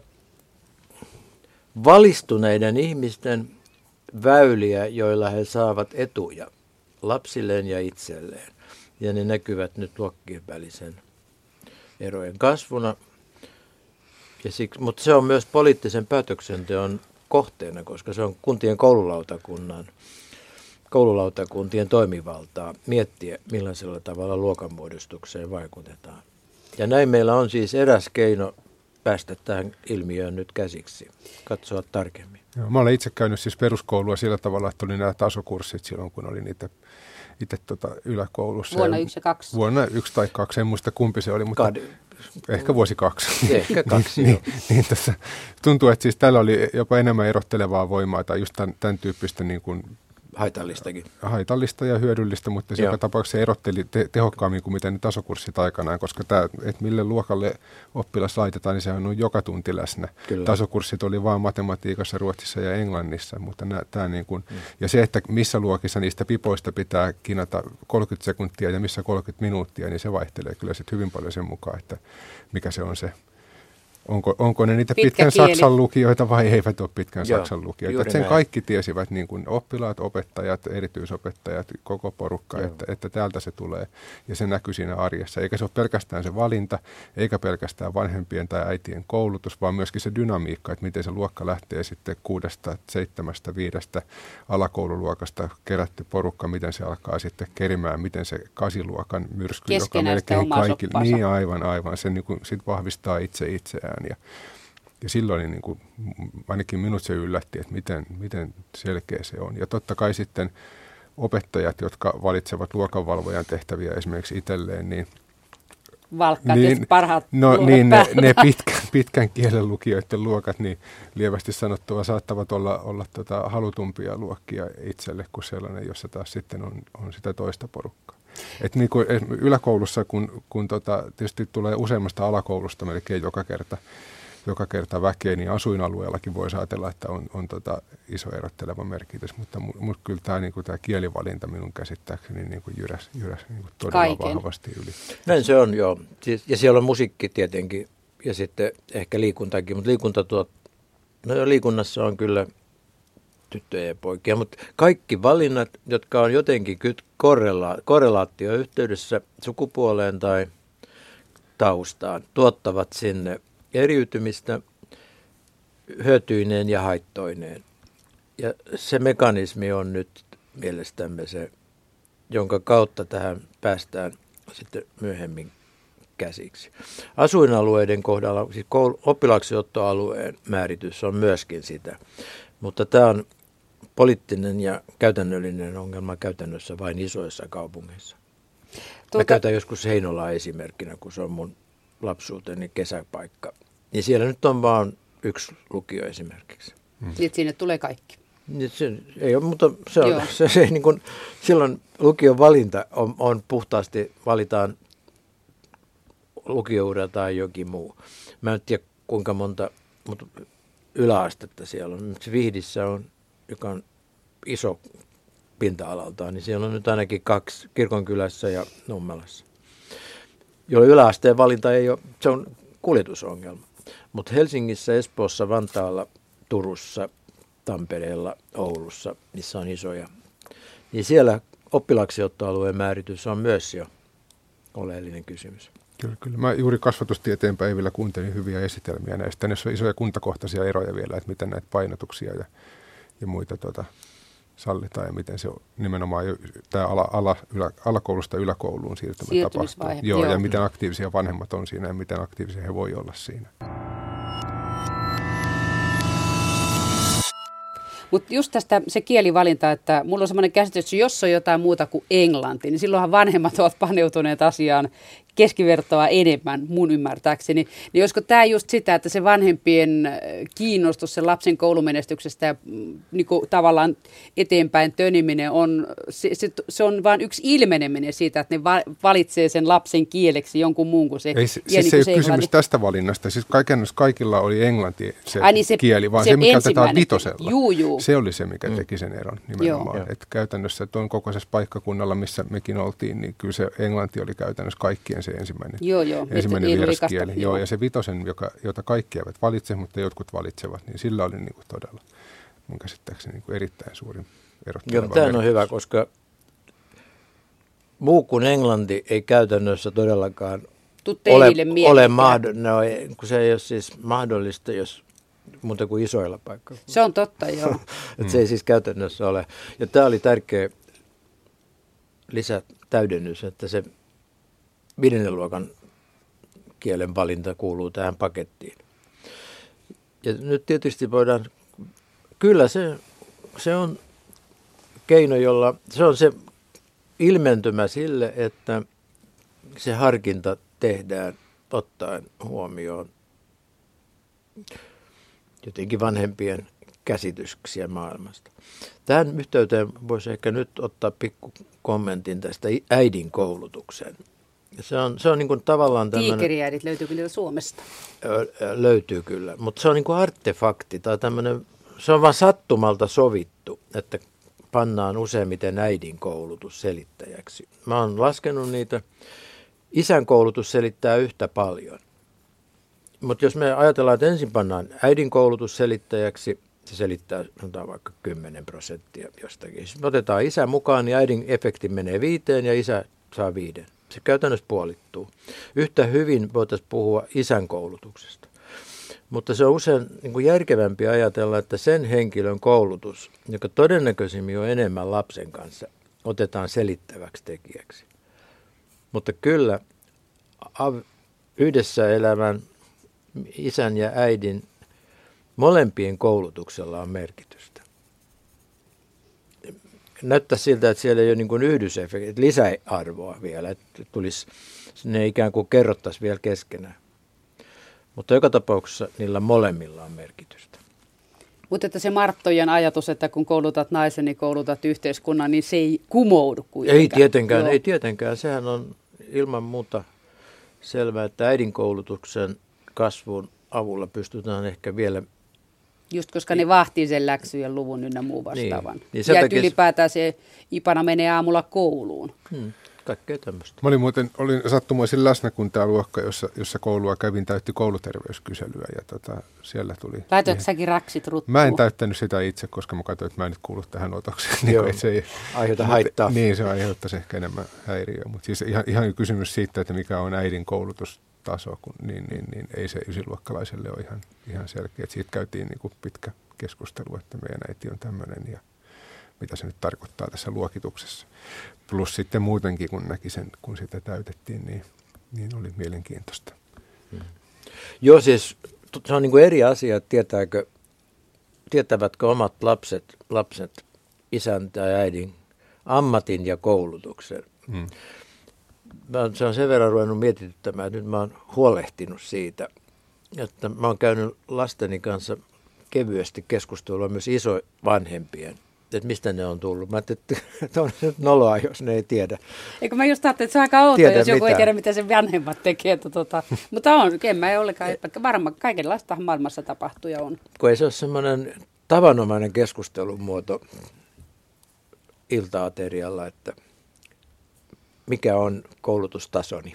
valistuneiden ihmisten väyliä, joilla he saavat etuja lapsilleen ja itselleen. Ja ne näkyvät nyt luokkien välisen erojen kasvuna. Ja siksi, mutta se on myös poliittisen päätöksenteon kohteena, koska se on kuntien koululautakunnan, koululautakuntien toimivaltaa miettiä, millaisella tavalla luokanmuodostukseen vaikutetaan. Ja näin meillä on siis eräs keino päästä tähän ilmiöön nyt käsiksi, katsoa tarkemmin. Joo, mä olen itse käynyt siis peruskoulua sillä tavalla, että oli nämä tasokurssit silloin, kun oli niitä itse tota yläkoulussa. Vuonna yksi ja kaksi. Vuonna yksi tai kaksi, en muista kumpi se oli, mutta Kad... ehkä vuosi kaksi. Ehkä kaksi, niin, niin, niin tässä tuntuu, että siis tällä oli jopa enemmän erottelevaa voimaa tai just tämän, tämän tyyppistä niin kuin Haitallistakin. Haitallista ja hyödyllistä, mutta se joka tapauksessa se erotteli te- tehokkaammin kuin miten ne tasokurssit aikanaan, koska tämä, että mille luokalle oppilas laitetaan, niin sehän on joka tunti läsnä. Kyllä. Tasokurssit oli vain matematiikassa, ruotsissa ja englannissa, mutta nää, tää niin kuin, mm. ja se, että missä luokissa niistä pipoista pitää kinata 30 sekuntia ja missä 30 minuuttia, niin se vaihtelee kyllä sitten hyvin paljon sen mukaan, että mikä se on se onko, onko ne niitä Pitkä pitkän kieli. saksan lukijoita vai eivät ole pitkän Joo, saksan lukijoita. Että sen näin. kaikki tiesivät, niin kuin oppilaat, opettajat, erityisopettajat, koko porukka, että, että täältä se tulee. Ja se näkyy siinä arjessa. Eikä se ole pelkästään se valinta, eikä pelkästään vanhempien tai äitien koulutus, vaan myöskin se dynamiikka, että miten se luokka lähtee sitten kuudesta, seitsemästä, viidestä alakoululuokasta kerätty porukka, miten se alkaa sitten kerimään, miten se kasiluokan myrsky, joka melkein kaikille, niin aivan, aivan, se niin kuin sit vahvistaa itse itseään mitään. Ja, ja silloin niin kuin, ainakin minut se yllätti, että miten, miten selkeä se on. Ja totta kai sitten opettajat, jotka valitsevat luokanvalvojan tehtäviä esimerkiksi itselleen, niin Valkkaat niin, parhaat no, niin, ne, ne pitkän, pitkän kielen lukijoiden luokat, niin lievästi sanottua saattavat olla, olla tota halutumpia luokkia itselle kuin sellainen, jossa taas sitten on, on sitä toista porukkaa. Et niin kuin yläkoulussa, kun, kun tota, tietysti tulee useammasta alakoulusta melkein joka kerta, joka kerta väkeä, niin asuinalueellakin voisi ajatella, että on, on tota iso erotteleva merkitys, mutta, mutta kyllä tämä, niin kuin, tämä kielivalinta minun käsittääkseni niin kuin jyräs, jyräs niin kuin todella Kaiken. vahvasti yli. Näin se on, joo. Siis, ja siellä on musiikki tietenkin ja sitten ehkä liikuntakin, mutta liikunta tuo, no liikunnassa on kyllä tyttöjä ja poikia, mutta kaikki valinnat, jotka on jotenkin korrela- korrelaatioyhteydessä sukupuoleen tai taustaan, tuottavat sinne eriytymistä hyötyineen ja haittoineen. Ja se mekanismi on nyt mielestämme se, jonka kautta tähän päästään sitten myöhemmin käsiksi. Asuinalueiden kohdalla, siis oppilaksiottoalueen määritys on myöskin sitä, mutta tämä on poliittinen ja käytännöllinen ongelma käytännössä vain isoissa kaupungeissa. Tuota... Mä käytän joskus Heinolaa esimerkkinä, kun se on mun lapsuuteni kesäpaikka. Niin siellä nyt on vaan yksi lukio esimerkiksi. Hmm. Niin, sinne tulee kaikki. Niin se ei ole, mutta se on, se, se niin kuin, silloin lukion valinta on, on puhtaasti, valitaan lukioura tai jokin muu. Mä en tiedä kuinka monta mutta yläastetta siellä on. Vihdissä on, joka on iso pinta-alaltaan, niin siellä on nyt ainakin kaksi kirkonkylässä ja Nummelassa. Jo yläasteen valinta ei ole, se on kuljetusongelma. Mutta Helsingissä, Espoossa, Vantaalla, Turussa, Tampereella, Oulussa, missä on isoja, niin siellä oppilaaksiottoalueen määritys on myös jo oleellinen kysymys. Kyllä, kyllä. Mä juuri kasvatustieteen päivillä kuuntelin hyviä esitelmiä näistä. Näissä on isoja kuntakohtaisia eroja vielä, että miten näitä painotuksia ja, ja muita tota, sallitaan ja miten se on nimenomaan jo, tämä ala, ala, ylä, alakoulusta yläkouluun siirtymä tapahtuu. Joo, joo, ja miten aktiivisia vanhemmat on siinä ja miten aktiivisia he voi olla siinä. Mutta just tästä se kielivalinta, että mulla on semmoinen käsitys, että jos on jotain muuta kuin englanti, niin silloinhan vanhemmat ovat paneutuneet asiaan keskivertoa enemmän mun ymmärtääkseni. Niin olisiko tämä just sitä, että se vanhempien äh, kiinnostus sen lapsen koulumenestyksestä ja mm, niin kuin tavallaan eteenpäin töniminen on, se, se, se on vain yksi ilmeneminen siitä, että ne va, valitsee sen lapsen kieleksi jonkun muun kuin se. Ei, se, siis se ei ole kysymys englanti. tästä valinnasta. Siis kaikilla oli englanti se, Ai niin se kieli, vaan se, se mikä otetaan vitosella. Juu, juu. Se oli se, mikä mm. teki sen eron nimenomaan. Joo. Että käytännössä tuon kokoisessa paikkakunnalla, missä mekin oltiin, niin kyllä se englanti oli käytännössä kaikkien se ensimmäinen, joo, joo. ensimmäinen vieraskieli. Joo. joo, ja se vitosen, joka, jota kaikki eivät valitse, mutta jotkut valitsevat, niin sillä oli niin kuin todella mun käsittääkseni niin kuin erittäin suuri ero. Joo, tämä on hyvä, koska muu kuin englanti ei käytännössä todellakaan ole, ole mahdollista, no, kun se ei ole siis mahdollista, jos muuta kuin isoilla paikoilla. Se on totta, joo. Et se ei siis käytännössä ole. Ja tämä oli tärkeä lisätäydennys, että se viidennen luokan kielen valinta kuuluu tähän pakettiin. Ja nyt tietysti voidaan, kyllä se, se on keino, jolla, se on se ilmentymä sille, että se harkinta tehdään ottaen huomioon jotenkin vanhempien käsityksiä maailmasta. Tähän yhteyteen voisi ehkä nyt ottaa pikku kommentin tästä äidin koulutukseen. Se on, se on niin kuin tavallaan tämmöinen... Tiikeriäidit löytyy kyllä Suomesta. Löytyy kyllä, mutta se on niin kuin artefakti tai tämmöinen, se on vain sattumalta sovittu, että pannaan useimmiten äidin koulutus selittäjäksi. Mä oon laskenut niitä. Isän koulutus selittää yhtä paljon. Mutta jos me ajatellaan, että ensin pannaan äidin koulutus selittäjäksi, se selittää sanotaan vaikka 10 prosenttia jostakin. Jos me otetaan isä mukaan, niin äidin efekti menee viiteen ja isä saa viiden. Se käytännössä puolittuu. Yhtä hyvin voitaisiin puhua isän koulutuksesta. Mutta se on usein niin kuin järkevämpi ajatella, että sen henkilön koulutus, joka todennäköisimmin on enemmän lapsen kanssa, otetaan selittäväksi tekijäksi. Mutta kyllä yhdessä elävän isän ja äidin molempien koulutuksella on merkitystä. Näyttää siltä, että siellä ei ole niin kuin yhdysefekti, lisäarvoa vielä, että tulisi, ne ikään kuin kerrottaisiin vielä keskenään. Mutta joka tapauksessa niillä molemmilla on merkitystä. Mutta että se Marttojen ajatus, että kun koulutat naisen, niin koulutat yhteiskunnan, niin se ei kumoudu kuitenkaan. Ei tietenkään, Joo. ei tietenkään. Sehän on ilman muuta selvää, että äidin koulutuksen kasvun avulla pystytään ehkä vielä... Just koska ne vahtii sen läksyjen luvun ynnä muu vastaavan. Niin, niin ja takia... ylipäätään se Ipana menee aamulla kouluun. Hmm kaikkea tämmöistä. Mä olin muuten olin sattumoisin läsnä, kun tämä luokka, jossa, jossa koulua kävin, täytti kouluterveyskyselyä ja tota, siellä tuli... Laitoit säkin raksit ruttuun? Mä en täyttänyt sitä itse, koska mä katsoin, että mä en nyt kuulu tähän otokseen. niin Joo, se ei, aiheuta haittaa. Niin, se aiheuttaisi ehkä enemmän häiriöä. Mutta siis ihan, ihan kysymys siitä, että mikä on äidin koulutustaso, kun, niin, niin, niin, ei se ysiluokkalaiselle ole ihan, ihan selkeä. Et siitä käytiin niin kuin pitkä keskustelu, että meidän äiti on tämmöinen ja mitä se nyt tarkoittaa tässä luokituksessa. Plus sitten muutenkin, kun näki sen, kun sitä täytettiin, niin, niin oli mielenkiintoista. Hmm. Joo, siis se on niin kuin eri asia, että tietääkö, tietävätkö omat lapset, lapset isän tai äidin ammatin ja koulutuksen. Hmm. Mä, se on sen verran ruvennut mietityttämään, että nyt mä oon huolehtinut siitä, että mä oon käynyt lasteni kanssa kevyesti keskustelua myös isovanhempien että mistä ne on tullut. Mä ajattelin, että on nyt noloa, jos ne ei tiedä. Eikö mä just ajattelin, että se on aika outo, jos joku mitään. ei tiedä, mitä se vanhemmat tekee. Että tota, mutta on, en mä ei ollenkaan, varmaan kaikenlaista maailmassa tapahtuu ja on. Kun ei se ole semmoinen tavanomainen keskustelun muoto iltaaterialla, että mikä on koulutustasoni.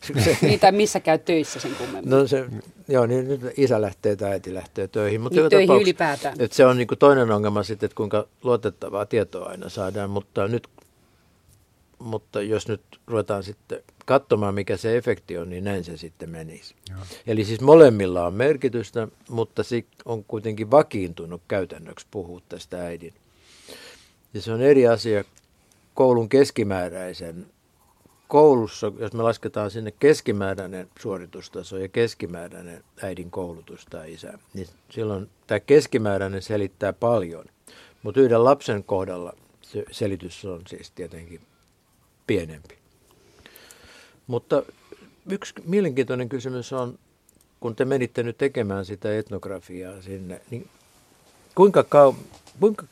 Se, Niitä missä käy töissä sen kummemmin. No se, joo, niin nyt isä lähtee tai äiti lähtee töihin. Mutta niin töihin ylipäätään. Että se on niin kuin toinen ongelma sitten, että kuinka luotettavaa tietoa aina saadaan. Mutta, nyt, mutta jos nyt ruvetaan sitten katsomaan, mikä se efekti on, niin näin se sitten menisi. Joo. Eli siis molemmilla on merkitystä, mutta se on kuitenkin vakiintunut käytännöksi puhua tästä äidin. Ja se on eri asia koulun keskimääräisen koulussa, jos me lasketaan sinne keskimääräinen suoritustaso ja keskimääräinen äidin koulutus tai isä, niin silloin tämä keskimääräinen selittää paljon. Mutta yhden lapsen kohdalla se selitys on siis tietenkin pienempi. Mutta yksi mielenkiintoinen kysymys on, kun te menitte nyt tekemään sitä etnografiaa sinne, niin kuinka, kau- kuinka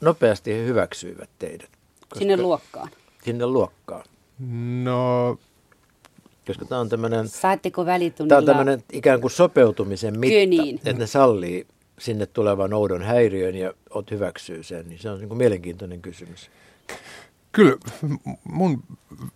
nopeasti he hyväksyivät teidät? Koska sinne luokkaan. Sinne luokkaan. No... Koska tämä on tämmöinen... Saatteko välitunnilla? Tämä on tämmöinen ikään kuin sopeutumisen mitta, niin. että ne sallii sinne tulevan oudon häiriön ja ot hyväksyy sen, niin se on niin kuin mielenkiintoinen kysymys. Kyllä mun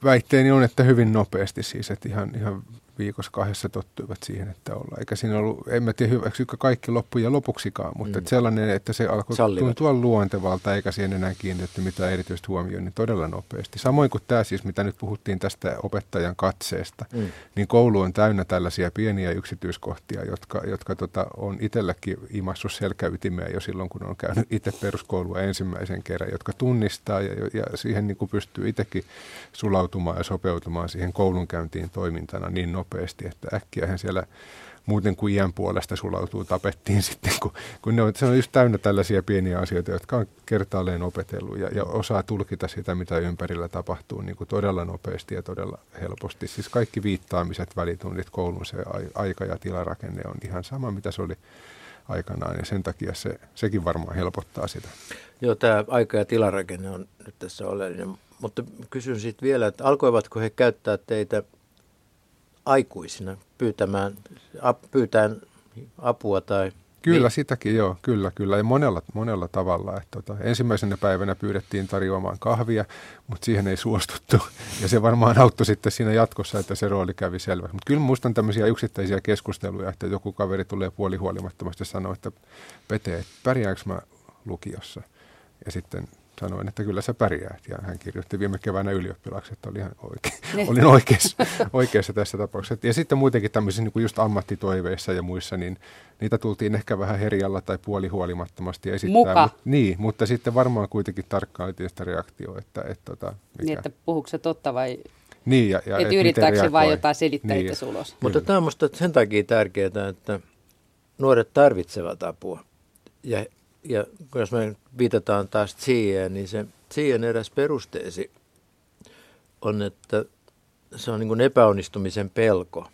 väitteeni on, että hyvin nopeasti siis, että ihan, ihan viikossa kahdessa tottuivat siihen, että ollaan. Eikä siinä ollut, en mä tiedä hyväksyykö kaikki loppuja lopuksikaan, mutta mm. että sellainen, että se alkoi Sallivat. tuntua luontevalta, eikä siihen enää kiinnitetty mitään erityistä huomioon, niin todella nopeasti. Samoin kuin tämä siis, mitä nyt puhuttiin tästä opettajan katseesta, mm. niin koulu on täynnä tällaisia pieniä yksityiskohtia, jotka, jotka tota, on itselläkin imassut selkäytimeä jo silloin, kun on käynyt itse peruskoulua ensimmäisen kerran, jotka tunnistaa ja, ja siihen niin kuin pystyy itsekin sulautumaan ja sopeutumaan siihen koulunkäyntiin toimintana niin nopeasti, että äkkiähän siellä muuten kuin iän puolesta sulautuu tapettiin sitten, kun, kun ne on, se on just täynnä tällaisia pieniä asioita, jotka on kertaalleen opetellut ja, ja osaa tulkita sitä, mitä ympärillä tapahtuu niin kuin todella nopeasti ja todella helposti. Siis kaikki viittaamiset, välitunnit, koulun se aika ja tilarakenne on ihan sama, mitä se oli aikanaan ja sen takia se, sekin varmaan helpottaa sitä. Joo, tämä aika ja tilarakenne on nyt tässä oleellinen, mutta kysyn sitten vielä, että alkoivatko he käyttää teitä aikuisina pyytämään, ap, pyytään apua tai Kyllä, niin. sitäkin joo, kyllä, kyllä. Ja monella, monella tavalla. Että tota, ensimmäisenä päivänä pyydettiin tarjoamaan kahvia, mutta siihen ei suostuttu. Ja se varmaan auttoi sitten siinä jatkossa, että se rooli kävi selväksi. Mutta kyllä muistan tämmöisiä yksittäisiä keskusteluja, että joku kaveri tulee puolihuolimattomasti sanoa, että Pete, pärjäänkö mä lukiossa? Ja sitten sanoin, että kyllä sä pärjäät. Ja hän kirjoitti viime keväänä ylioppilaksi, että oli ihan oikein, niin. olin oikeassa, oikeassa tässä tapauksessa. Ja sitten muutenkin tämmöisissä niin kuin just ammattitoiveissa ja muissa, niin niitä tultiin ehkä vähän herjalla tai puolihuolimattomasti esittää. Muka. Mut, niin, mutta sitten varmaan kuitenkin tarkkailtiin sitä reaktioa, että, että, tota, mikä. Niin, että puhuuko se totta vai niin, ja, ja, et yrittääkö se vain jotain selittää niin. ulos. Mutta tämä on minusta sen takia tärkeää, että nuoret tarvitsevat apua. Ja ja jos me viitataan taas siihen, niin se siihen eräs perusteesi on, että se on niin kuin epäonnistumisen pelko.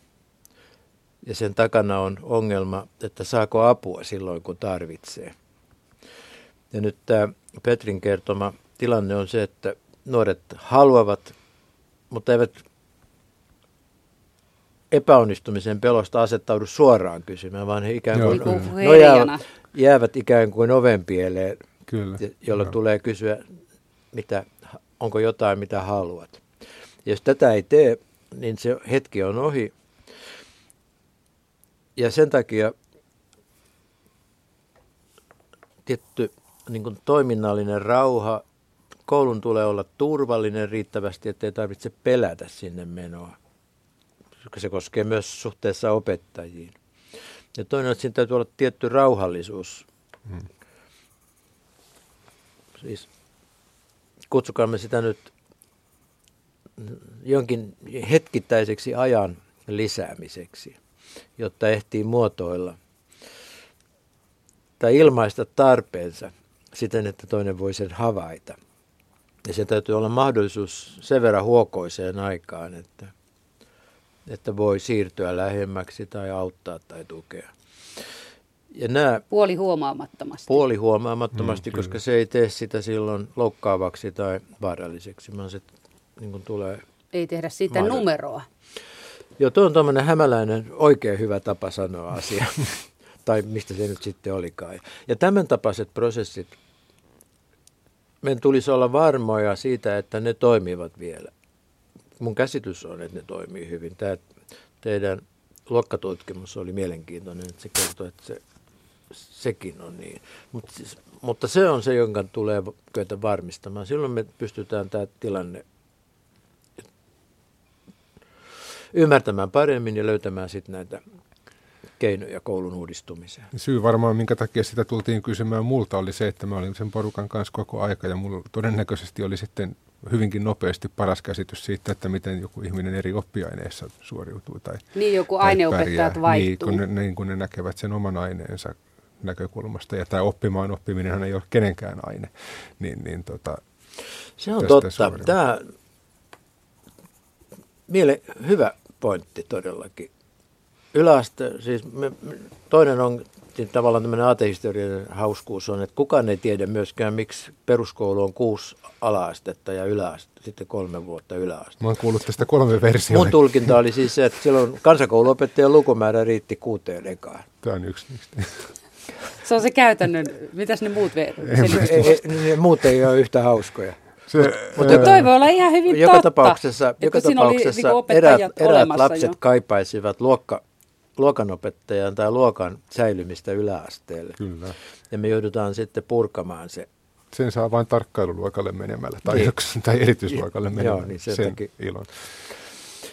Ja sen takana on ongelma, että saako apua silloin, kun tarvitsee. Ja nyt tämä Petrin kertoma tilanne on se, että nuoret haluavat, mutta eivät epäonnistumisen pelosta asettaudu suoraan kysymään, vaan he ikään kuin niin nojaavat, jäävät ikään kuin ovenpieleen, Kyllä. jolla no. tulee kysyä, mitä, onko jotain, mitä haluat. Jos tätä ei tee, niin se hetki on ohi. Ja sen takia tietty niin kuin toiminnallinen rauha, koulun tulee olla turvallinen riittävästi, ettei tarvitse pelätä sinne menoa. Se koskee myös suhteessa opettajiin. Ja toinen on, että siinä täytyy olla tietty rauhallisuus. Hmm. Siis kutsukaamme sitä nyt jonkin hetkittäiseksi ajan lisäämiseksi, jotta ehtii muotoilla tai ilmaista tarpeensa siten, että toinen voi sen havaita. Ja se täytyy olla mahdollisuus sen verran huokoiseen aikaan, että että voi siirtyä lähemmäksi tai auttaa tai tukea. Ja nämä Puoli huomaamattomasti. puoli huomaamattomasti, mm, koska se ei tee sitä silloin loukkaavaksi tai vaaralliseksi, vaan se niin kuin tulee Ei tehdä siitä Mahdollista. numeroa. Joo, tuo on tuommoinen hämäläinen oikein hyvä tapa sanoa asia. tai mistä se nyt sitten olikaan. Ja tämän tapaiset prosessit, meidän tulisi olla varmoja siitä, että ne toimivat vielä. Mun käsitys on, että ne toimii hyvin. Tämä teidän luokkatutkimus oli mielenkiintoinen, että se kertoo, että se, sekin on niin. Mut siis, mutta se on se, jonka tulee kyetä varmistamaan. Silloin me pystytään tämä tilanne ymmärtämään paremmin ja löytämään sitten näitä keinoja koulun uudistumiseen. Syy varmaan, minkä takia sitä tultiin kysymään multa, oli se, että mä olin sen porukan kanssa koko aika ja mulla todennäköisesti oli sitten hyvinkin nopeasti paras käsitys siitä, että miten joku ihminen eri oppiaineissa suoriutuu. Tai, Niin joku tai aineopettajat pärjää. vaihtuu. Niin kun, ne, niin kun ne näkevät sen oman aineensa näkökulmasta. Ja tämä oppimaan oppiminen ei ole kenenkään aine. Niin, niin tota, Se on totta. suoraan. Tämä miele, hyvä pointti todellakin. Yläaste, siis me, me- toinen on niin tavallaan tämmöinen aatehistoriallinen hauskuus on, että kukaan ei tiedä myöskään, miksi peruskoulu on kuusi alaastetta ja yläaste, sitten kolme vuotta yläaste. mä oon kuullut tästä kolme versiota. Mun tulkinta oli siis se, että silloin kansakouluopettajan lukumäärä riitti kuuteen ekaan. Tämä on yksi niistä. Se on se käytännön. Mitäs ne muut ve- selitykset? Ei, ei, ne muut ei ole yhtä hauskoja. Se, Mutta ää, Toi voi olla ihan hyvin joka totta. tapauksessa, että joka oli tapauksessa niinku eräät, opettajat eräät lapset jo. kaipaisivat luokka, luokanopettajan tai luokan säilymistä yläasteelle. Kyllä. Ja me joudutaan sitten purkamaan se. Sen saa vain tarkkailuluokalle menemällä tai, Niin. tai erityisluokalle Joo, menemällä. niin sen sen takia. ilon.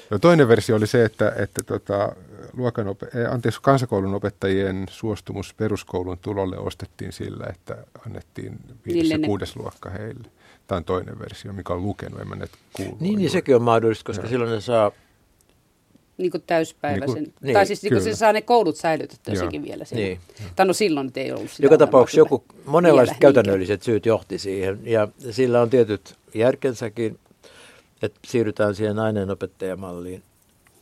No toinen versio oli se, että, että tota, luokan op- eh, anteeksi, kansakoulun opettajien suostumus peruskoulun tulolle ostettiin sillä, että annettiin viides ja kuudes luokka heille. Tämä on toinen versio, mikä on lukenut, en mä nyt kuullut. Niin, niin sekin on mahdollista, koska Joo. silloin ne saa, Niin kuin täyspäiväisen. Niin kuin- tai niin, siis niin kuin se saa ne koulut säilytettyä Joo. sekin vielä. Siinä. Niin. Tai no silloin nyt ei ollut sitä joka tapauksessa joku, monenlaiset Vielä käytännölliset syyt johti siihen. Ja sillä on tietyt järkensäkin, että siirrytään siihen aineenopettajamalliin.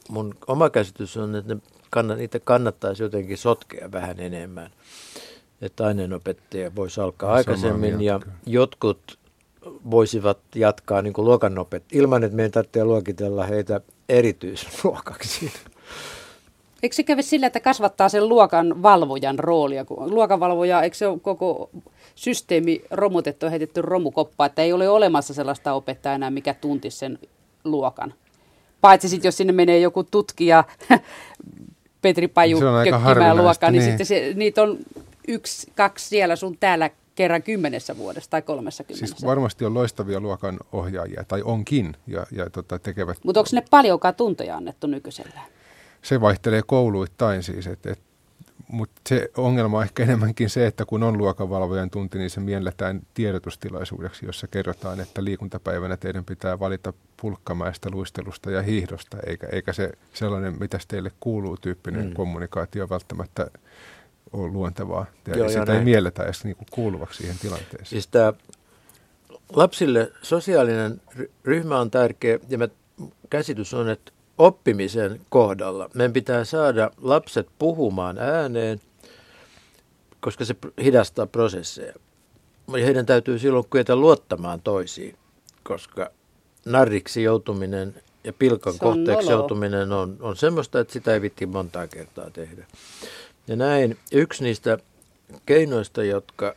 Mun oma käsitys on, että ne kannat, niitä kannattaisi jotenkin sotkea vähän enemmän. Että aineenopettaja voisi alkaa Samaa aikaisemmin ja jotkut voisivat jatkaa niin kuin luokanopet ilman, että meidän tarvitsee luokitella heitä erityisluokaksi. Eikö se kävi sillä, että kasvattaa sen luokan valvojan roolia? Kun luokanvalvoja, eikö se ole koko systeemi romutettu ja heitetty romukoppaan, että ei ole olemassa sellaista opettajaa enää, mikä tuntisi sen luokan? Paitsi sitten, jos sinne menee joku tutkija, Petri Paju kökkimään luokkaan, niin, niin. sitten se, niitä on yksi, kaksi siellä sun täällä kerran kymmenessä vuodessa tai kolmessa kymmenessä. Siis varmasti on loistavia luokan ohjaajia, tai onkin, ja, ja tota, tekevät Mutta onko ne paljonkaan tunteja annettu nykyisellään? se vaihtelee kouluittain siis, et, et, mutta se ongelma on ehkä enemmänkin se, että kun on luokanvalvojan tunti, niin se mielletään tiedotustilaisuudeksi, jossa kerrotaan, että liikuntapäivänä teidän pitää valita pulkkamäestä, luistelusta ja hiihdosta, eikä, eikä se sellainen, mitä teille kuuluu, tyyppinen mm. kommunikaatio välttämättä ole luontevaa. Ja Joo, ja sitä näin. ei mielletä edes niinku kuuluvaksi siihen tilanteeseen. Siis tämä lapsille sosiaalinen ry- ryhmä on tärkeä ja me, käsitys on, että oppimisen kohdalla meidän pitää saada lapset puhumaan ääneen, koska se hidastaa prosesseja. Ja heidän täytyy silloin kyetä luottamaan toisiin, koska narriksi joutuminen ja pilkan kohteeksi joutuminen on, on semmoista, että sitä ei vitti montaa kertaa tehdä. Ja näin yksi niistä keinoista, jotka,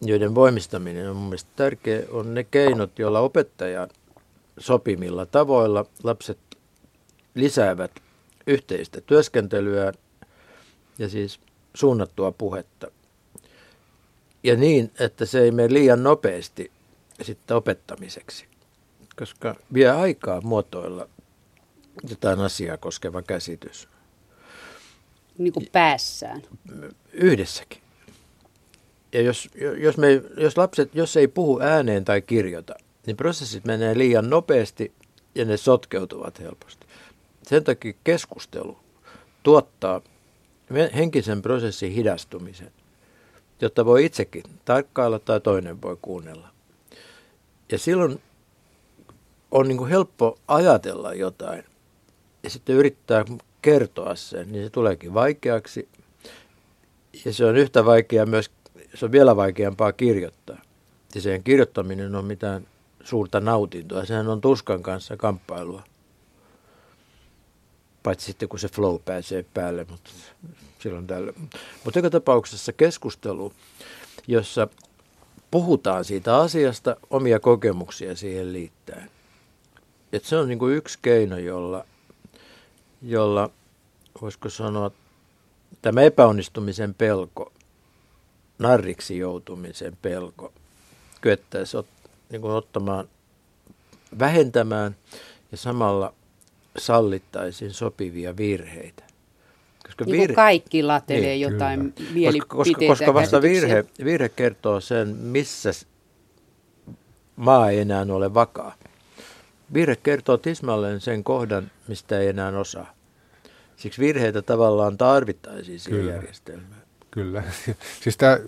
joiden voimistaminen on mun mielestä tärkeä, on ne keinot, joilla opettajan sopimilla tavoilla lapset lisäävät yhteistä työskentelyä ja siis suunnattua puhetta. Ja niin, että se ei mene liian nopeasti sitten opettamiseksi, koska vie aikaa muotoilla jotain asiaa koskeva käsitys Niin kuin päässään. yhdessäkin. Ja jos, jos, me, jos lapset, jos ei puhu ääneen tai kirjoita, niin prosessit menee liian nopeasti ja ne sotkeutuvat helposti. Sen takia keskustelu tuottaa henkisen prosessin hidastumisen, jotta voi itsekin tarkkailla tai toinen voi kuunnella. Ja silloin on niin kuin helppo ajatella jotain ja sitten yrittää kertoa sen, niin se tuleekin vaikeaksi. Ja se on yhtä vaikea myös, se on vielä vaikeampaa kirjoittaa. Ja sen kirjoittaminen on mitään suurta nautintoa. Sehän on tuskan kanssa kamppailua. Paitsi sitten kun se flow pääsee päälle, mutta silloin tällä. Mutta joka tapauksessa keskustelu, jossa puhutaan siitä asiasta, omia kokemuksia siihen liittäen. Et se on niin kuin yksi keino, jolla, jolla voisiko sanoa, tämä epäonnistumisen pelko, narriksi joutumisen pelko, kyettäisiin ot, niin kuin ottamaan, vähentämään ja samalla sallittaisiin sopivia virheitä. Koska niin virhe, kaikki latelee niin, jotain kyllä. mielipiteitä koska, koska vasta virhe, virhe kertoo sen, missä maa ei enää ole vakaa. Virhe kertoo tismalleen sen kohdan, mistä ei enää osaa. Siksi virheitä tavallaan tarvittaisiin siihen Kyllä. järjestelmään. Kyllä. Siis tämä,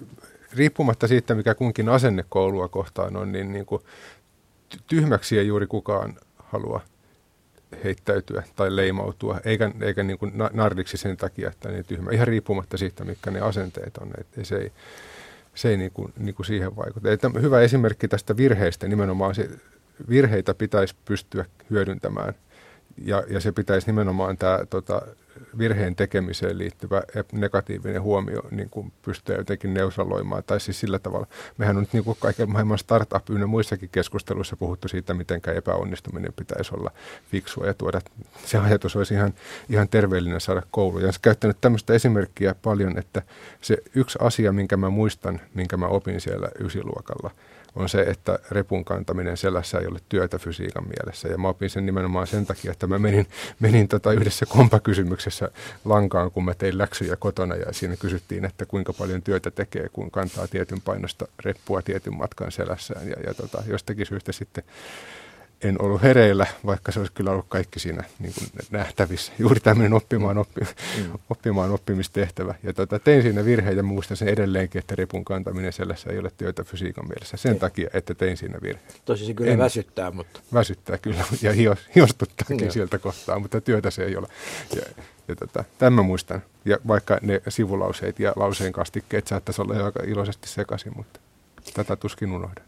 riippumatta siitä, mikä kunkin asenne koulua kohtaan on, niin, niin kuin tyhmäksi ei juuri kukaan halua heittäytyä tai leimautua, eikä, eikä niin kuin nardiksi sen takia, että ne tyhmä. Ihan riippumatta siitä, mitkä ne asenteet on. Että se ei, se ei niin kuin, niin kuin siihen vaikuta. Että hyvä esimerkki tästä virheistä nimenomaan se, virheitä pitäisi pystyä hyödyntämään. Ja, ja se pitäisi nimenomaan tämä tota, virheen tekemiseen liittyvä negatiivinen huomio niin kuin pystyä jotenkin neutraloimaan. Tai siis sillä tavalla. Mehän on nyt niin kuin kaiken maailman startup ynnä muissakin keskusteluissa puhuttu siitä, miten epäonnistuminen pitäisi olla fiksua ja tuoda. Se ajatus olisi ihan, ihan terveellinen saada kouluun. Ja olen käyttänyt tämmöistä esimerkkiä paljon, että se yksi asia, minkä mä muistan, minkä mä opin siellä ysiluokalla – on se, että repun kantaminen selässä ei ole työtä fysiikan mielessä. Ja mä opin sen nimenomaan sen takia, että mä menin, menin tota yhdessä kompakysymyksessä lankaan, kun mä tein läksyjä kotona ja siinä kysyttiin, että kuinka paljon työtä tekee, kun kantaa tietyn painosta reppua tietyn matkan selässään. Ja, ja tota, jostakin syystä sitten en ollut hereillä, vaikka se olisi kyllä ollut kaikki siinä niin kuin nähtävissä. Juuri tämmöinen oppimaan, oppi, mm. oppimaan oppimistehtävä. Ja tota, tein siinä virheen ja muistan sen edelleenkin, että repun kantaminen sellaisessa ei ole työtä fysiikan mielessä. Sen ei. takia, että tein siinä virheen. Tosi se kyllä en, väsyttää, mutta... Väsyttää kyllä ja hios, hiostuttaakin sieltä kohtaa, mutta työtä se ei ole. Ja, ja tota, tämän muistan. Ja vaikka ne sivulauseet ja lauseen kastikkeet saattaisi olla aika iloisesti sekaisin, mutta tätä tuskin unohdan.